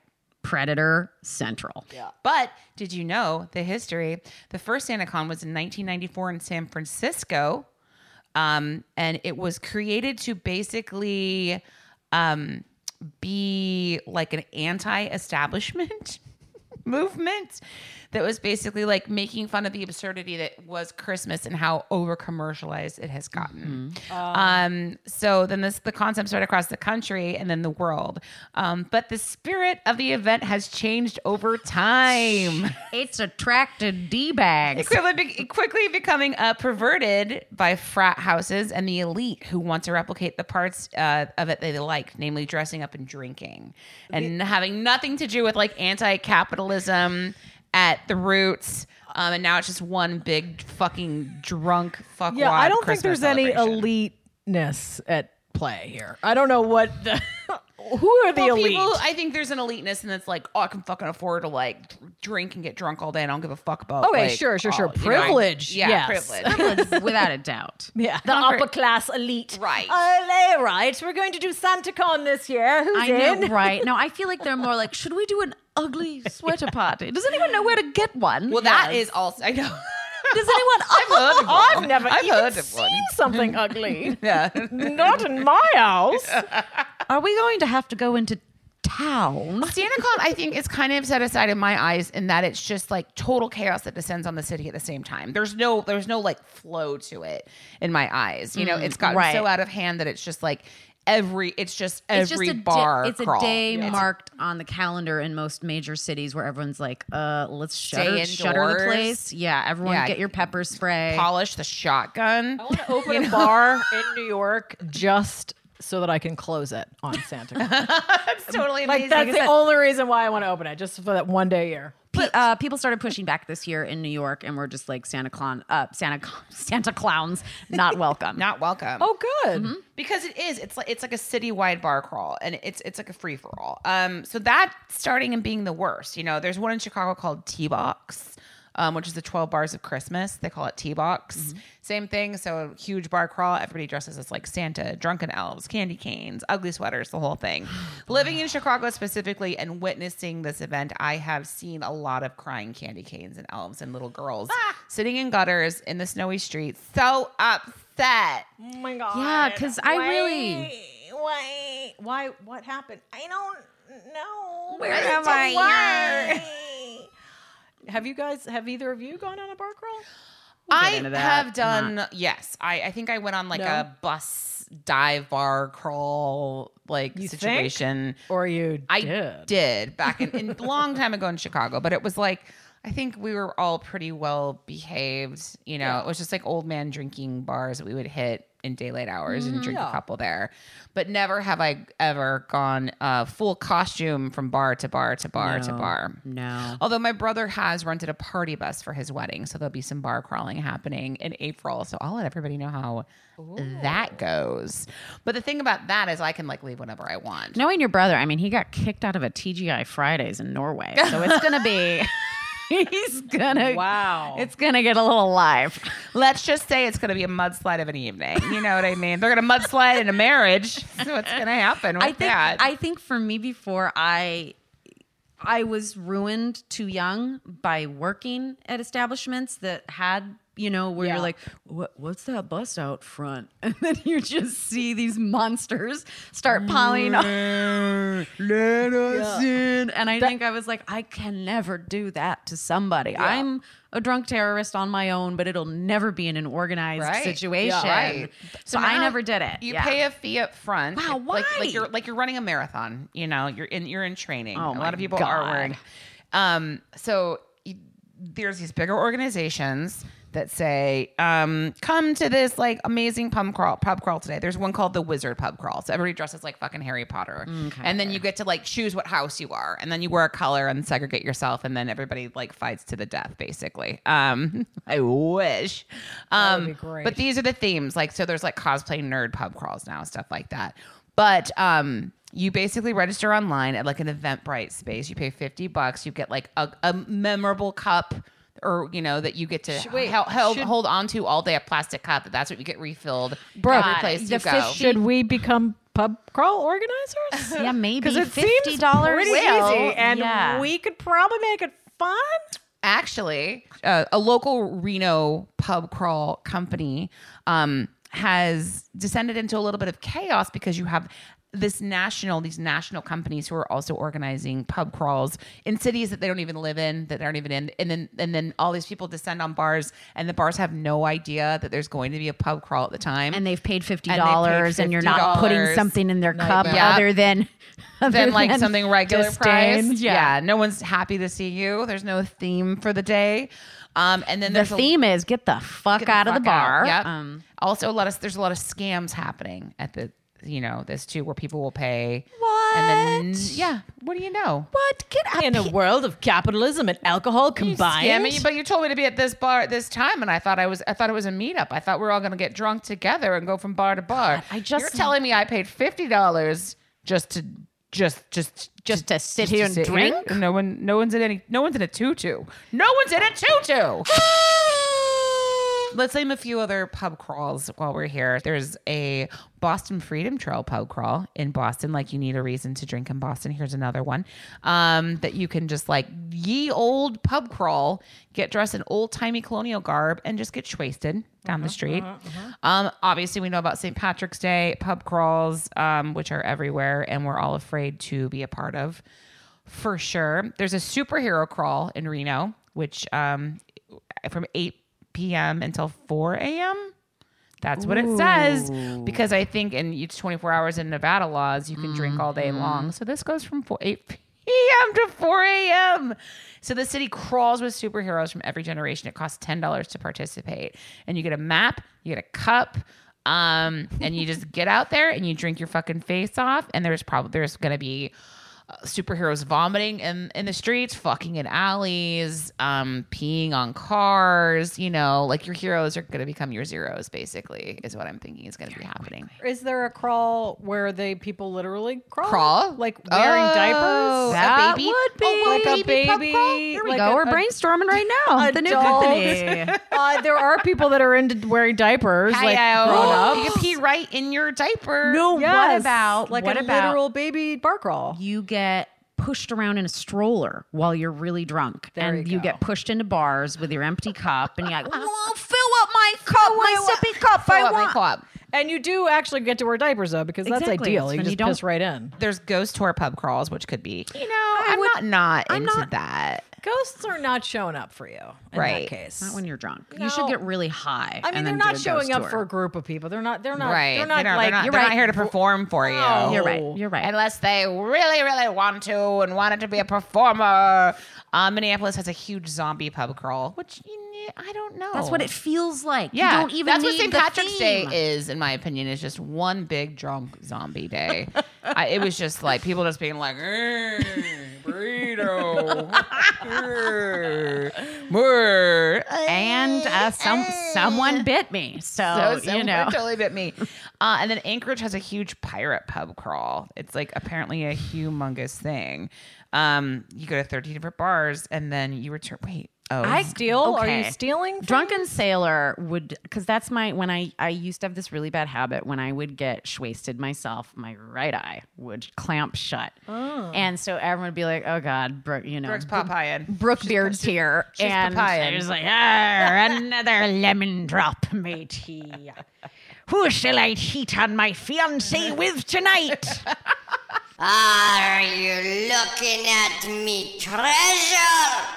Predator Central. Yeah. But did you know the history? The first SantaCon was in 1994 in San Francisco, um, and it was created to basically um, be like an anti-establishment movement that was basically like making fun of the absurdity that was Christmas and how over commercialized it has gotten. Um, so then this the concept spread across the country and then the world. Um, but the spirit of the event has changed over time. It's attracted D bags. quickly, be- quickly becoming uh, perverted by frat houses and the elite who want to replicate the parts uh, of it they like, namely dressing up and drinking, and having nothing to do with like anti-capitalism at the roots. Um, and now it's just one big fucking drunk fuck. yeah, I don't think Christmas there's any celebration. eliteness at play here. I don't know what the who are the Well, elite. people, I think there's an eliteness, and it's like, oh, I can fucking afford to like drink and get drunk all day, and I don't give a fuck about. Okay, like, sure, sure, sure. all- you know, Privilege, yeah, yes. privilege. Without a doubt. yeah, the Comfort. upper class elite. Right. Uh, right. We're going to do SantaCon this year. Who's I know, in? right? No, I feel like they're more like, should we do an ugly sweater party? Does anyone know where to get one? Well, that is also I know. Does anyone? I've heard of one. I've never I've even heard of seen one. something ugly. Yeah. Not in my house. Are we going to have to go into town? SantaCon, I think, is kind of set aside in my eyes in that it's just like total chaos that descends on the city at the same time. There's no, there's no like flow to it in my eyes. You know, it's gotten right. so out of hand that it's just like every. It's just It's every just bar. Day, it's crawl. a day It's- marked on the calendar in most major cities where everyone's like, "Uh, let's Stay shutter, shutter the place." Yeah, everyone Yeah. get your pepper spray. polish the shotgun. I want to open a bar in New York just so that I can close it on Santa Claus. That's totally like that's the only reason why I want to open it, just for that one day a year. Pe- uh, people started pushing back this year in New York, and we're just like Santa Claus, uh, Santa Santa clowns, not welcome. Not welcome. Oh, good. because it is it's like it's like a citywide bar crawl and it's it's like a free for all um so that starting and being the worst you know there's one in chicago called t-box um, which is the 12 bars of christmas. They call it t-box. Same thing. So huge bar crawl. Everybody dresses as like santa drunken elves candy canes ugly sweaters the whole thing. Living in chicago specifically and witnessing this event i have seen a lot of crying candy canes and elves and little girls sitting in gutters in the snowy streets. So upset. Oh my god. Yeah, because I really- why why what happened? I don't know. Where am I Have you guys have either of you gone on a bar crawl? I into that. have done yes. I, I think I went on like No? a bus dive bar crawl like You think? situation. Or you I did? did back in, in a long time ago in Chicago, but it was like I think we were all pretty well behaved. You know, it was just like old man drinking bars that we would hit in daylight hours and drink a couple there. But never have I ever gone uh, full costume from bar to bar to bar to bar. No. Although my brother has rented a party bus for his wedding, so there'll be some bar crawling happening in April. So I'll let everybody know how that goes. But the thing about that is I can like leave whenever I want. Knowing your brother, I mean, he got kicked out of a TGI Fridays in Norway, so it's gonna be. He's gonna. Wow. It's gonna get a little live. Let's just say it's to be a mudslide of an evening. You know what I mean? They're to mudslide in a marriage. So to happen with I think. that? I think for me, before I, I was ruined too young by working at establishments that had. You know, where Yeah. you're like, what, what's that bus out front? And then you just see these monsters start piling up. Let us in. And I think I was like, I can never do that to somebody. I'm a drunk terrorist on my own, but it'll never be in an organized Right. situation. Yeah, right. So, I never did it. You Yeah. pay a fee up front. Wow, Like, why? like you're like you're running a marathon. You know, you're in you're in training. Oh a lot of people are wearing. Um, so there's these bigger organizations that say, um, come to this like amazing pub crawl pub crawl today. There's one called the Wizard Pub Crawl. So everybody dresses like fucking Harry Potter. And then you get to like choose what house you are. And then you wear a color and segregate yourself. And then everybody like fights to the death, basically. Um, I wish. Um, would be great. but these are the themes. Like, so there's like cosplay nerd pub crawls now, stuff like that. But um, you basically register online at like an Eventbrite space. You pay 50 bucks. You get like a, a memorable cup or, you know, that you get to wait, hel- held, should- hold on to all day, a plastic cup. That That's what you get refilled Brooke, every place the you go. 50 Should we become pub crawl organizers? Yeah, maybe Because it fifty seems dollars. pretty easy, and yeah. we could probably make it fun. actually uh, a local reno pub crawl company um, has descended into a little bit of chaos because you have this national these national companies who are also organizing pub crawls in cities that they don't even live in that they aren't even in and then and then all these people descend on bars and the bars have no idea that there's going to be a pub crawl at the time and they've paid fifty And they paid dollars, and you're not putting $50. something in their cup Nightmare. other than other than like than something regular disdain. price. Yeah. no one's happy to see you. There's no theme for the day. Um, and then The there's a- theme is get the fuck Get out of the fuck out. bar. Yep. Um, also, a lot of there's a lot of scams happening at the you know this too, where people will pay. What? And then yeah, what do you know? what? Get up In a world of capitalism and alcohol combined. Yeah, I mean, but you told me to be at this bar at this time, and I thought I was. I thought it was a meetup. I thought we are all going to get drunk together and go from bar to bar. I just- you're telling me I paid fifty dollars just to just just Just to sit here and drink? No one, no one's in any. No one's in a tutu. No one's in a tutu. Let's name a few other pub crawls while we're here. There's a Boston Freedom Trail pub crawl in Boston. Like you need a reason to drink in Boston. Here's another one um, that you can just like ye old pub crawl, get dressed in old timey colonial garb, and just get wasted down the street. Um, obviously, we know about St. Patrick's Day pub crawls, um, which are everywhere, and we're all afraid to be a part of for sure. There's a superhero crawl in Reno, which um, from 8 p.m. until 4 a.m. That's what it says. Because I think in each 24 hours in Nevada laws, you can drink all day long. So this goes from 4, 8 p.m. to 4 a.m. So the city crawls with superheroes from every generation. It costs $10 to participate. And you get a map, you get a cup, um, and you just get out there and you drink your fucking face off. And there's probably there's gonna be uh, superheroes vomiting in, in the streets, fucking in alleys, um, peeing on cars. You know, like your heroes are going to become your zeros. Basically, is what I'm thinking is going to be happening. Is there a crawl where they people literally crawl? Crawl? Like wearing Oh, diapers? That a baby, would be- oh, Like a baby baby- crawl? Here we like go. a- We're a- brainstorming right now. The new Adults. company. uh, there are people that are into wearing diapers, like Hi-yo. grown ups. You can pee right in your diaper. No, Yes. what about like what a about literal baby bar crawl? you get pushed around in a stroller while you're really drunk. There and you you get pushed into bars with your empty cup and you're like oh, fill up my cup my sippy cup. Fill I up my want club. And you do actually get to wear diapers though, because that's Exactly. ideal. It's You when just you don't- piss right in. There's ghost tour pub crawls, which could be. You know, I'm not not I'm into not- that. Ghosts are not showing up for you in Right. that case. not when you're drunk you No. should get really high I mean, and they're then not a showing ghost up tour. for a group of people. They're not. They're not. right. They're not They don't- like they're not, you're they're not right. here to perform for you. No. you're right you're right Unless they really, really want to and wanted to be a performer. Uh, Minneapolis has a huge zombie pub crawl, which you know, I don't know. that's what it feels like Yeah, you don't even that's what St. Patrick's theme. Day is, in my opinion, is just one big drunk zombie day. I, it was just like people just being like, "Eh, burrito, more." and uh, some someone bit me so, So you know totally bit me. Uh, and then Anchorage has a huge pirate pub crawl. It's like apparently a humongous thing. Um, you go to 13 different bars and then you return. Wait, oh, I steal. Are you stealing? from- Drunken sailor would because that's my when I I used to have this really bad habit when I would get wasted myself, my right eye would clamp shut, and so everyone would be like, "Oh God, Brooke, you know, Brooke's Popeye. Brooke Beard's here," she's and papaya. I was like, "Ah, another lemon drop, matey. Who shall I cheat on my fiance with tonight?" Are you looking at me, treasure?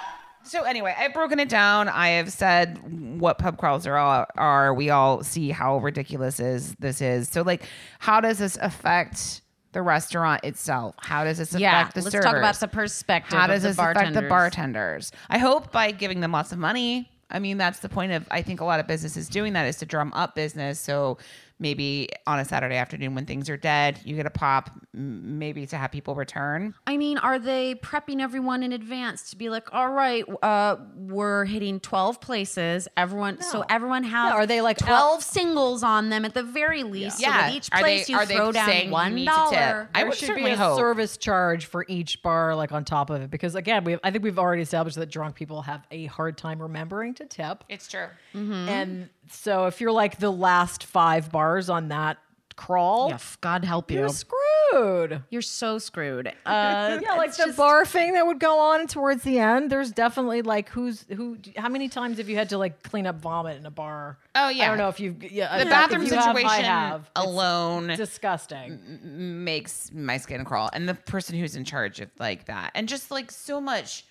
So anyway, I've broken it down. I have said what pub crawls are. All, are we all see how ridiculous is this is? So like, how does this affect the restaurant itself? How does this affect Yeah, the let's servers? talk about the perspective How of does the this affect the bartenders? I hope by giving them lots of money. I mean, that's the point of. I think a lot of businesses doing that is to drum up business. So maybe on a Saturday afternoon when things are dead, you get a pop. Maybe to have people return. I mean, are they prepping everyone in advance to be like, all right, uh, we're hitting 12 places. Everyone, so everyone has Yeah, are they, like, 12 singles on them at the very least? So Yeah. that each Are place they- you are they throw down one need to tip? dollar. I There would should certainly be a hope. service charge for each bar, like on top of it, because again, we I think we've already established that drunk people have a hard time remembering to tip, It's true. and so if you're like the last five bars on that crawl, f- God help you. you're screwed. You're so screwed. Uh, Yeah, like the just- bar thing that would go on towards the end. There's definitely like who's who. How many times have you had to like clean up vomit in a bar? Oh, yeah. I don't know if you've yeah. The bathroom have, situation have. It's alone disgusting. makes my skin crawl. And the person who's in charge of like that, and just like so much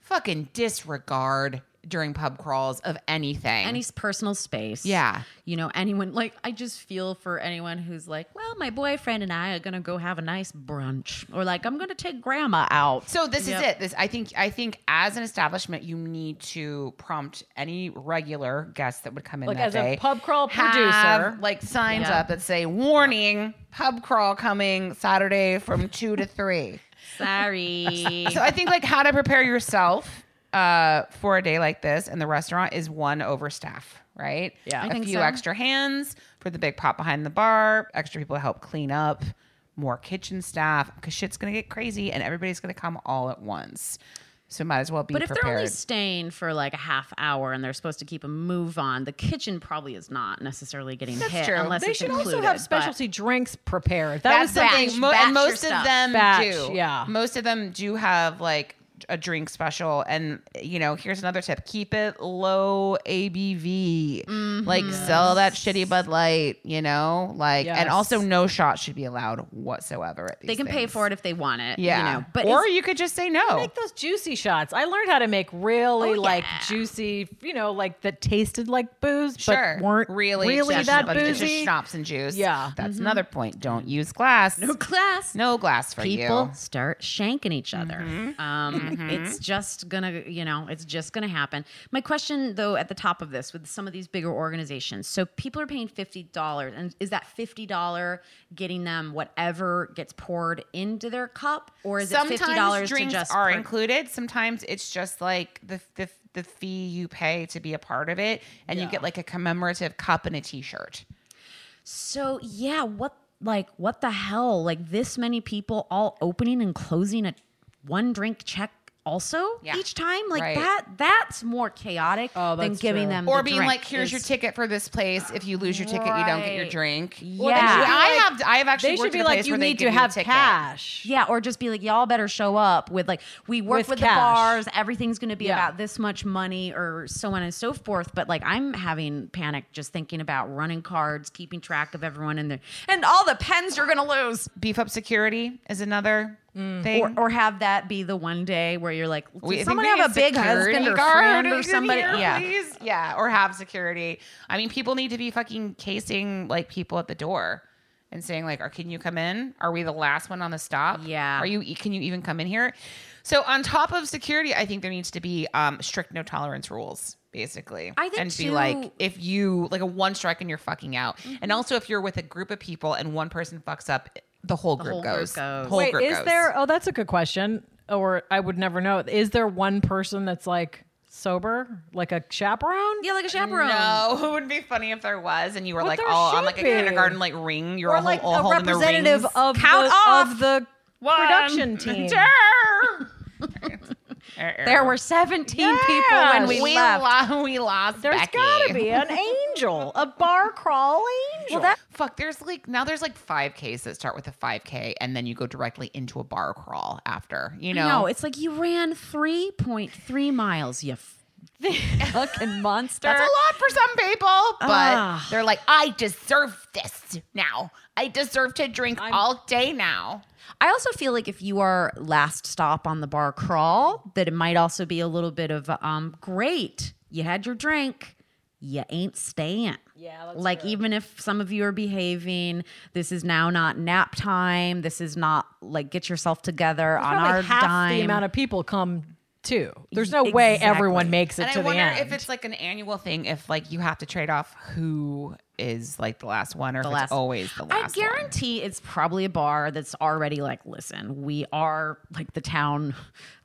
fucking disregard during pub crawls of anything. any personal space. Yeah. You know, anyone, like, I just feel for anyone who's like, well, my boyfriend and I are to go have a nice brunch. Or like, I'm to take grandma out. So this Yep. is it. This I think I think as an establishment, you need to prompt any regular guests that would come in Like, that as a pub crawl have, producer. like signs Yeah. up that say "Warning: Pub crawl coming Saturday from two to three. Sorry. So I think like how to prepare yourself uh, for a day like this and the restaurant is one overstaff, right? Yeah. I a think few so. extra hands for the big pot behind the bar, extra people to help clean up, more kitchen staff because shit's gonna get crazy and everybody's gonna come all at once. So might as well be But if prepared. they're only staying for like a half hour and they're supposed to keep a move on, the kitchen probably is not necessarily getting That's hit true. unless They it's should included. also have specialty drinks prepared. That was That's something. something, mo- batch and most of them Batch, do. yeah. most of them do have like a drink special and you know here's another tip keep it low abv like sell that shitty bud light you know like and also no shot should be allowed whatsoever at these They can pay for it if they want it. yeah You know, but or you could just say no Make those juicy shots. I learned how to make really Oh, like yeah. juicy, you know, like that tasted like booze, sure but weren't really really just that of- it's just boozy. schnapps and juice Yeah. that's another point don't use glass no glass. no glass for people you start shanking each other. Mm-hmm. Um, Mm-hmm. It's just gonna, you know, it's just gonna happen. My question, though, at the top of this, with some of these bigger organizations, so people are paying fifty dollars, and is that fifty dollar getting them whatever gets poured into their cup, or is it sometimes dollars to drinks just are per- included sometimes it's just like the, the the fee you pay to be a part of it and you get like a commemorative cup and a t-shirt So yeah, what like what the hell? Like this many people all opening and closing a one drink check also Yeah. each time? Like Right. that that's more chaotic Oh, than giving true. them or the being drink like here's your ticket for this place if you lose your ticket you don't get your drink Yeah. Well, they i like- have i have actually They should be a like, you need to have cash. Yeah, or just be like, y'all better show up with like, we work With with, the bars, everything's gonna be Yeah. about this much money, or so on and so forth. But like, I'm having panic just thinking about running cards, keeping track of everyone in there, and all the pens you're gonna lose. beef up security is another thing Or, or have that be the one day where you're like, We- does I think someone have a big husband or friend or somebody? here, yeah. please. yeah, or have security. I mean, people need to be fucking casing like people at the door and saying like, "Are can you come in? Are we the last one on the stop? Yeah. Are you? Can you even come in here?" So on top of security, I think there needs to be um, strict no tolerance rules. Basically, I think and be too- like, if you like a one strike and you're fucking out, and also if you're with a group of people and one person fucks up, the whole group whole group goes. goes. Whole Wait, group is goes. there? Oh, that's a good question. Or I would never know. Is there one person that's like sober, like a chaperone? Yeah, like a chaperone. No, it would be funny if there was, and you were Well, like there all on should like a be. kindergarten like ring. You're or all, like all a holding the representative rings. of Count the, off. of the One, production team. two. Er, er. There were 17 people when we, we left. lo- we lost. There's Becky. gotta be an angel, a bar crawl angel. Well, that fuck. There's like now there's like 5Ks that start with a 5K, and then you go directly into a bar crawl after. You know, No, it's like you ran 3.3 miles, you f- fucking monster. That's a lot for some people, but Ah. they're like, I deserve this now. I deserve to drink all day now. I also feel like if you are last stop on the bar crawl, that it might also be a little bit of um great. You had your drink, you ain't staying. Yeah, that's like even if some of you are behaving, this is now not nap time. This is not like get yourself together on Probably our half dime. the amount of people come too. There's no way everyone makes it And to I the wonder end. if it's like an annual thing, if like you have to trade off who is like the last one, or if last- it's always the last. one. I guarantee it's probably a bar that's already like, listen, we are like the town,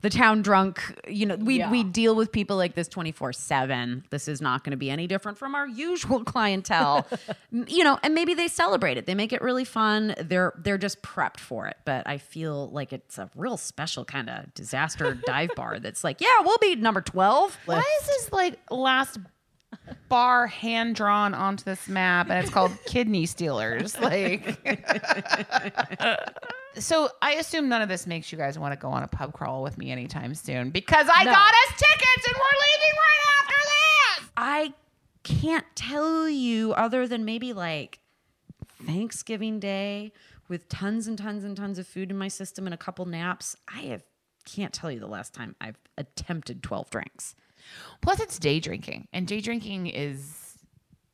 the town drunk. You know, we Yeah. we deal with people like this twenty four seven. This is not going to be any different from our usual clientele. You know, and maybe they celebrate it. They make it really fun. They're they're just prepped for it. But I feel like it's a real special kind of disaster dive bar. That's like, yeah, we'll be number twelve. Why is this like last bar hand drawn onto this map and it's called kidney stealers? Like So I assume none of this makes you guys want to go on a pub crawl with me anytime soon because I No. got us tickets and we're leaving right after this. I can't tell you other than maybe like Thanksgiving Day with tons and tons and tons of food in my system and a couple naps. I have can't tell you the last time I've attempted 12 drinks. Plus it's day drinking and day drinking is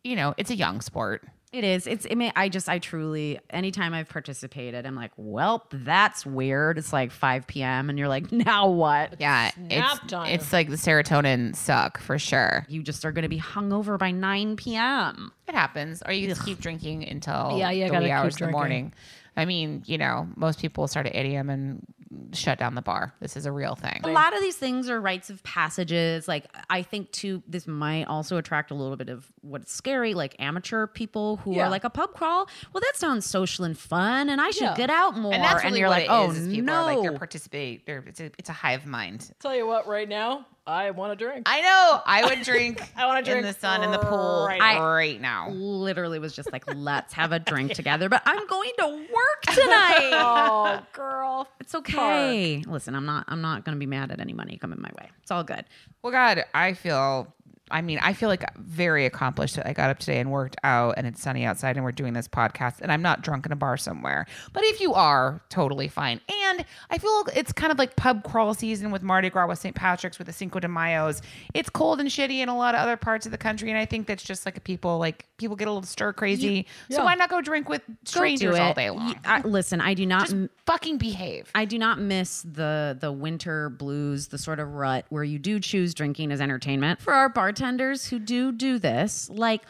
you know, it's a young sport. It is. It's. It may, I just. I truly. Anytime I've participated, I'm like, well, that's weird. It's like 5 p.m. and you're like, now what? Yeah, Nap it's time. it's like the serotonin suck for sure. You just are going to be hungover by 9 p.m. It happens, or you just keep drinking until Yeah, yeah, the gotta wee keep hours in the morning. I mean, you know, most people start at 8 a.m. and shut down the bar. This is a real thing. A lot of these things are rites of passages. Like I think too, this might also attract a little bit of what's scary, like amateur people who Yeah. are like a pub crawl. Well, that sounds social and fun, and I should Yeah. get out more. And that's really you're what like, it oh is, is people no, are like they're participate. They're, it's a it's a hive mind. Tell you what, right now, I want to drink. I know. I would drink. I wanna drink in the sun in the pool right right, now. now. Literally was just like, let's have a drink together. But I'm going to work tonight. oh, girl. It's okay. Listen, I'm not. I'm not going to be mad at any money coming my way. It's all good. Well, God, I feel. I mean, I feel like very accomplished that I got up today and worked out, and it's sunny outside, and we're doing this podcast, and I'm not drunk in a bar somewhere. But if you are, totally fine. And I feel it's kind of like pub crawl season with Mardi Gras, with St. Patrick's, with the Cinco de Mayo's. It's cold and shitty in a lot of other parts of the country, and I think that's just like a people like people get a little stir crazy. So why not go drink with strangers all day long? I- listen, I do not. Just fucking behave. I do not miss the the winter blues, the sort of rut where you do choose drinking as entertainment. For our bartenders who do do this, like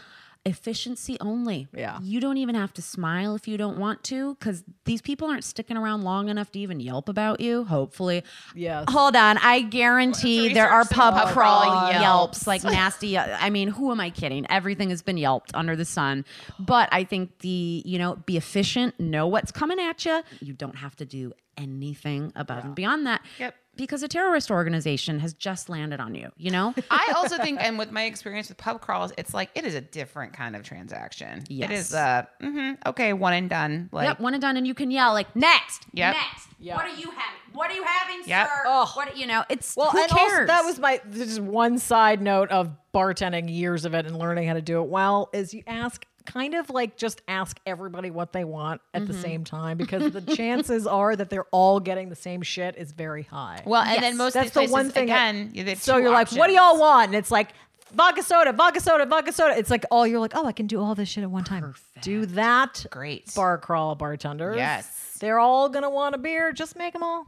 efficiency only. Yeah. You don't even have to smile if you don't want to cuz these people aren't sticking around long enough to even yelp about you, hopefully. Yes. Hold on, I guarantee Let's there are pub some pub crawl oh, crawl yelps. yelps. like nasty I mean, who am I kidding? Everything has been yelped under the sun. But I think the, you know, be efficient, know what's coming at you. You don't have to do anything above and beyond that. Yep. Because a terrorist organization has just landed on you, you know? I also think, and with my experience with pub crawls, it's like it is a different kind of transaction. It Yes. is uh, mhm, okay, one and done. Like, yep, one and done, and you can yell like next, Yep. next. Yep. What are you having? What are you having, Yep. sir? Ugh. What you know? It's Well, who and cares? also that was my this is one side note of bartending years of it and learning how to do it well is you ask kind of like just ask everybody what they want at Mm-hmm. the same time because the chances are that they're all getting the same shit is very high. well, and then most that's of the these one thing. that- again. they have so two you're like, what do y'all want? And it's like vodka soda, vodka soda, vodka soda. It's like all you're like, oh, I can do all this shit at one time. Do that. Great. Bar crawl bartenders. Yes. They're all gonna want a beer. Just make them all.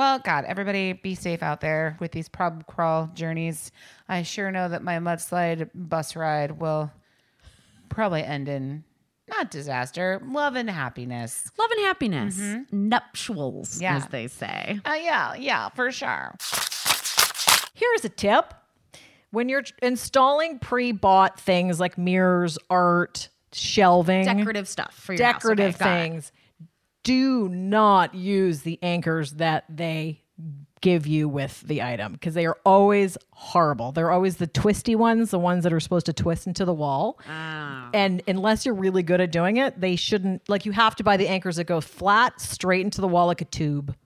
Well, God, everybody be safe out there with these prob crawl journeys. I sure know that my mudslide bus ride will probably end in not disaster, love and happiness. love and happiness, nuptials, Mm-hmm. Yeah. as they say. Uh, yeah, yeah, for sure. Here's a tip. When you're installing pre-bought things like mirrors, art, shelving, Decorative stuff for your house. decorative Okay, got it. Do not use the anchors that they give you with the item because they are always horrible. They're always the twisty ones, the ones that are supposed to twist into the wall. Ah. And unless you're really good at doing it, they shouldn't like you have to buy the anchors that go flat straight into the wall like a tube.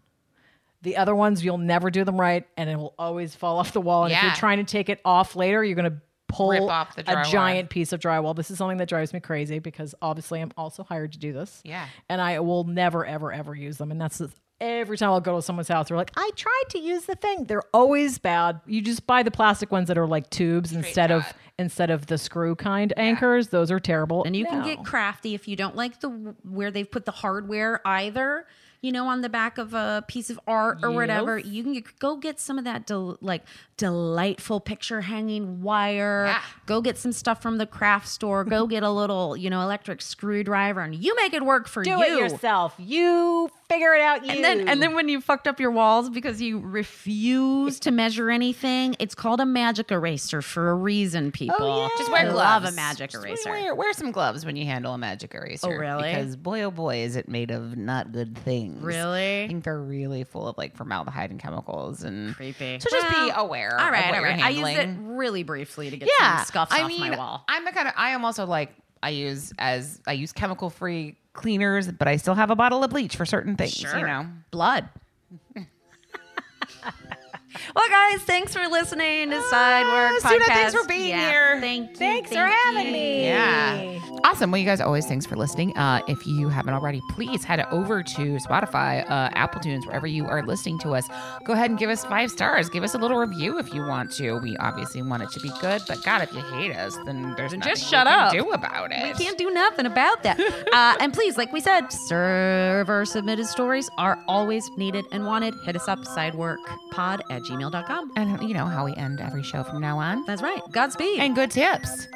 The other ones you'll never do them right and it will always fall off the wall. And if you're trying to take it off later, you're going to pull Rip off the a giant piece of drywall. This is something that drives me crazy because obviously I'm also hired to do this. Yeah. And I will never, ever, ever use them. And that's the, every time I'll go to someone's house, they're like, I tried to use the thing. They're always bad. You just buy the plastic ones that are like tubes instead of instead of the screw kind anchors. Those are terrible. And you can get crafty if you don't like the where they've put the hardware either. You know, on the back of a piece of art or whatever, you can get, go get some of that del- like delightful picture hanging wire. Yeah. Go get some stuff from the craft store. go get a little, you know, electric screwdriver, and you make it work for do you. Do it yourself. You figure it out. You. And then, and then when you fucked up your walls because you refuse to measure anything, it's called a magic eraser for a reason, oh, people. Oh, yeah. Just wear I gloves. love a magic Just eraser. Wear, wear some gloves when you handle a magic eraser. Oh, really? Because boy, oh boy, is it made of not good things. Really? I think they're really full of like formaldehyde and chemicals and Creepy. So just be aware. All right, of what all you're right. I used handling. it really briefly to get yeah, some scuffs I off mean, my wall. I'm the kind of I am also like I use as I use chemical free cleaners, but I still have a bottle of bleach for certain things. You know. blood. well, guys, thanks for listening to Sidework Sunah, Podcast. thanks for being Yeah, here. Thank you. Thanks for having you. me. Yeah. Awesome. Well, you guys always thanks for listening. Uh, if you haven't already, please head over to Spotify, uh, Apple Tunes, wherever you are listening to us. Go ahead and give us five stars. Give us a little review if you want to. We obviously want it to be good, but God, if you hate us, then there's nothing just we shut can up. do about it. We can't do nothing about that. uh, and please, like we said, server submitted stories are always needed and wanted. Hit us up, sideworkpod at gmail.com. And you know how we end every show from now on. That's right. Godspeed. And good tips.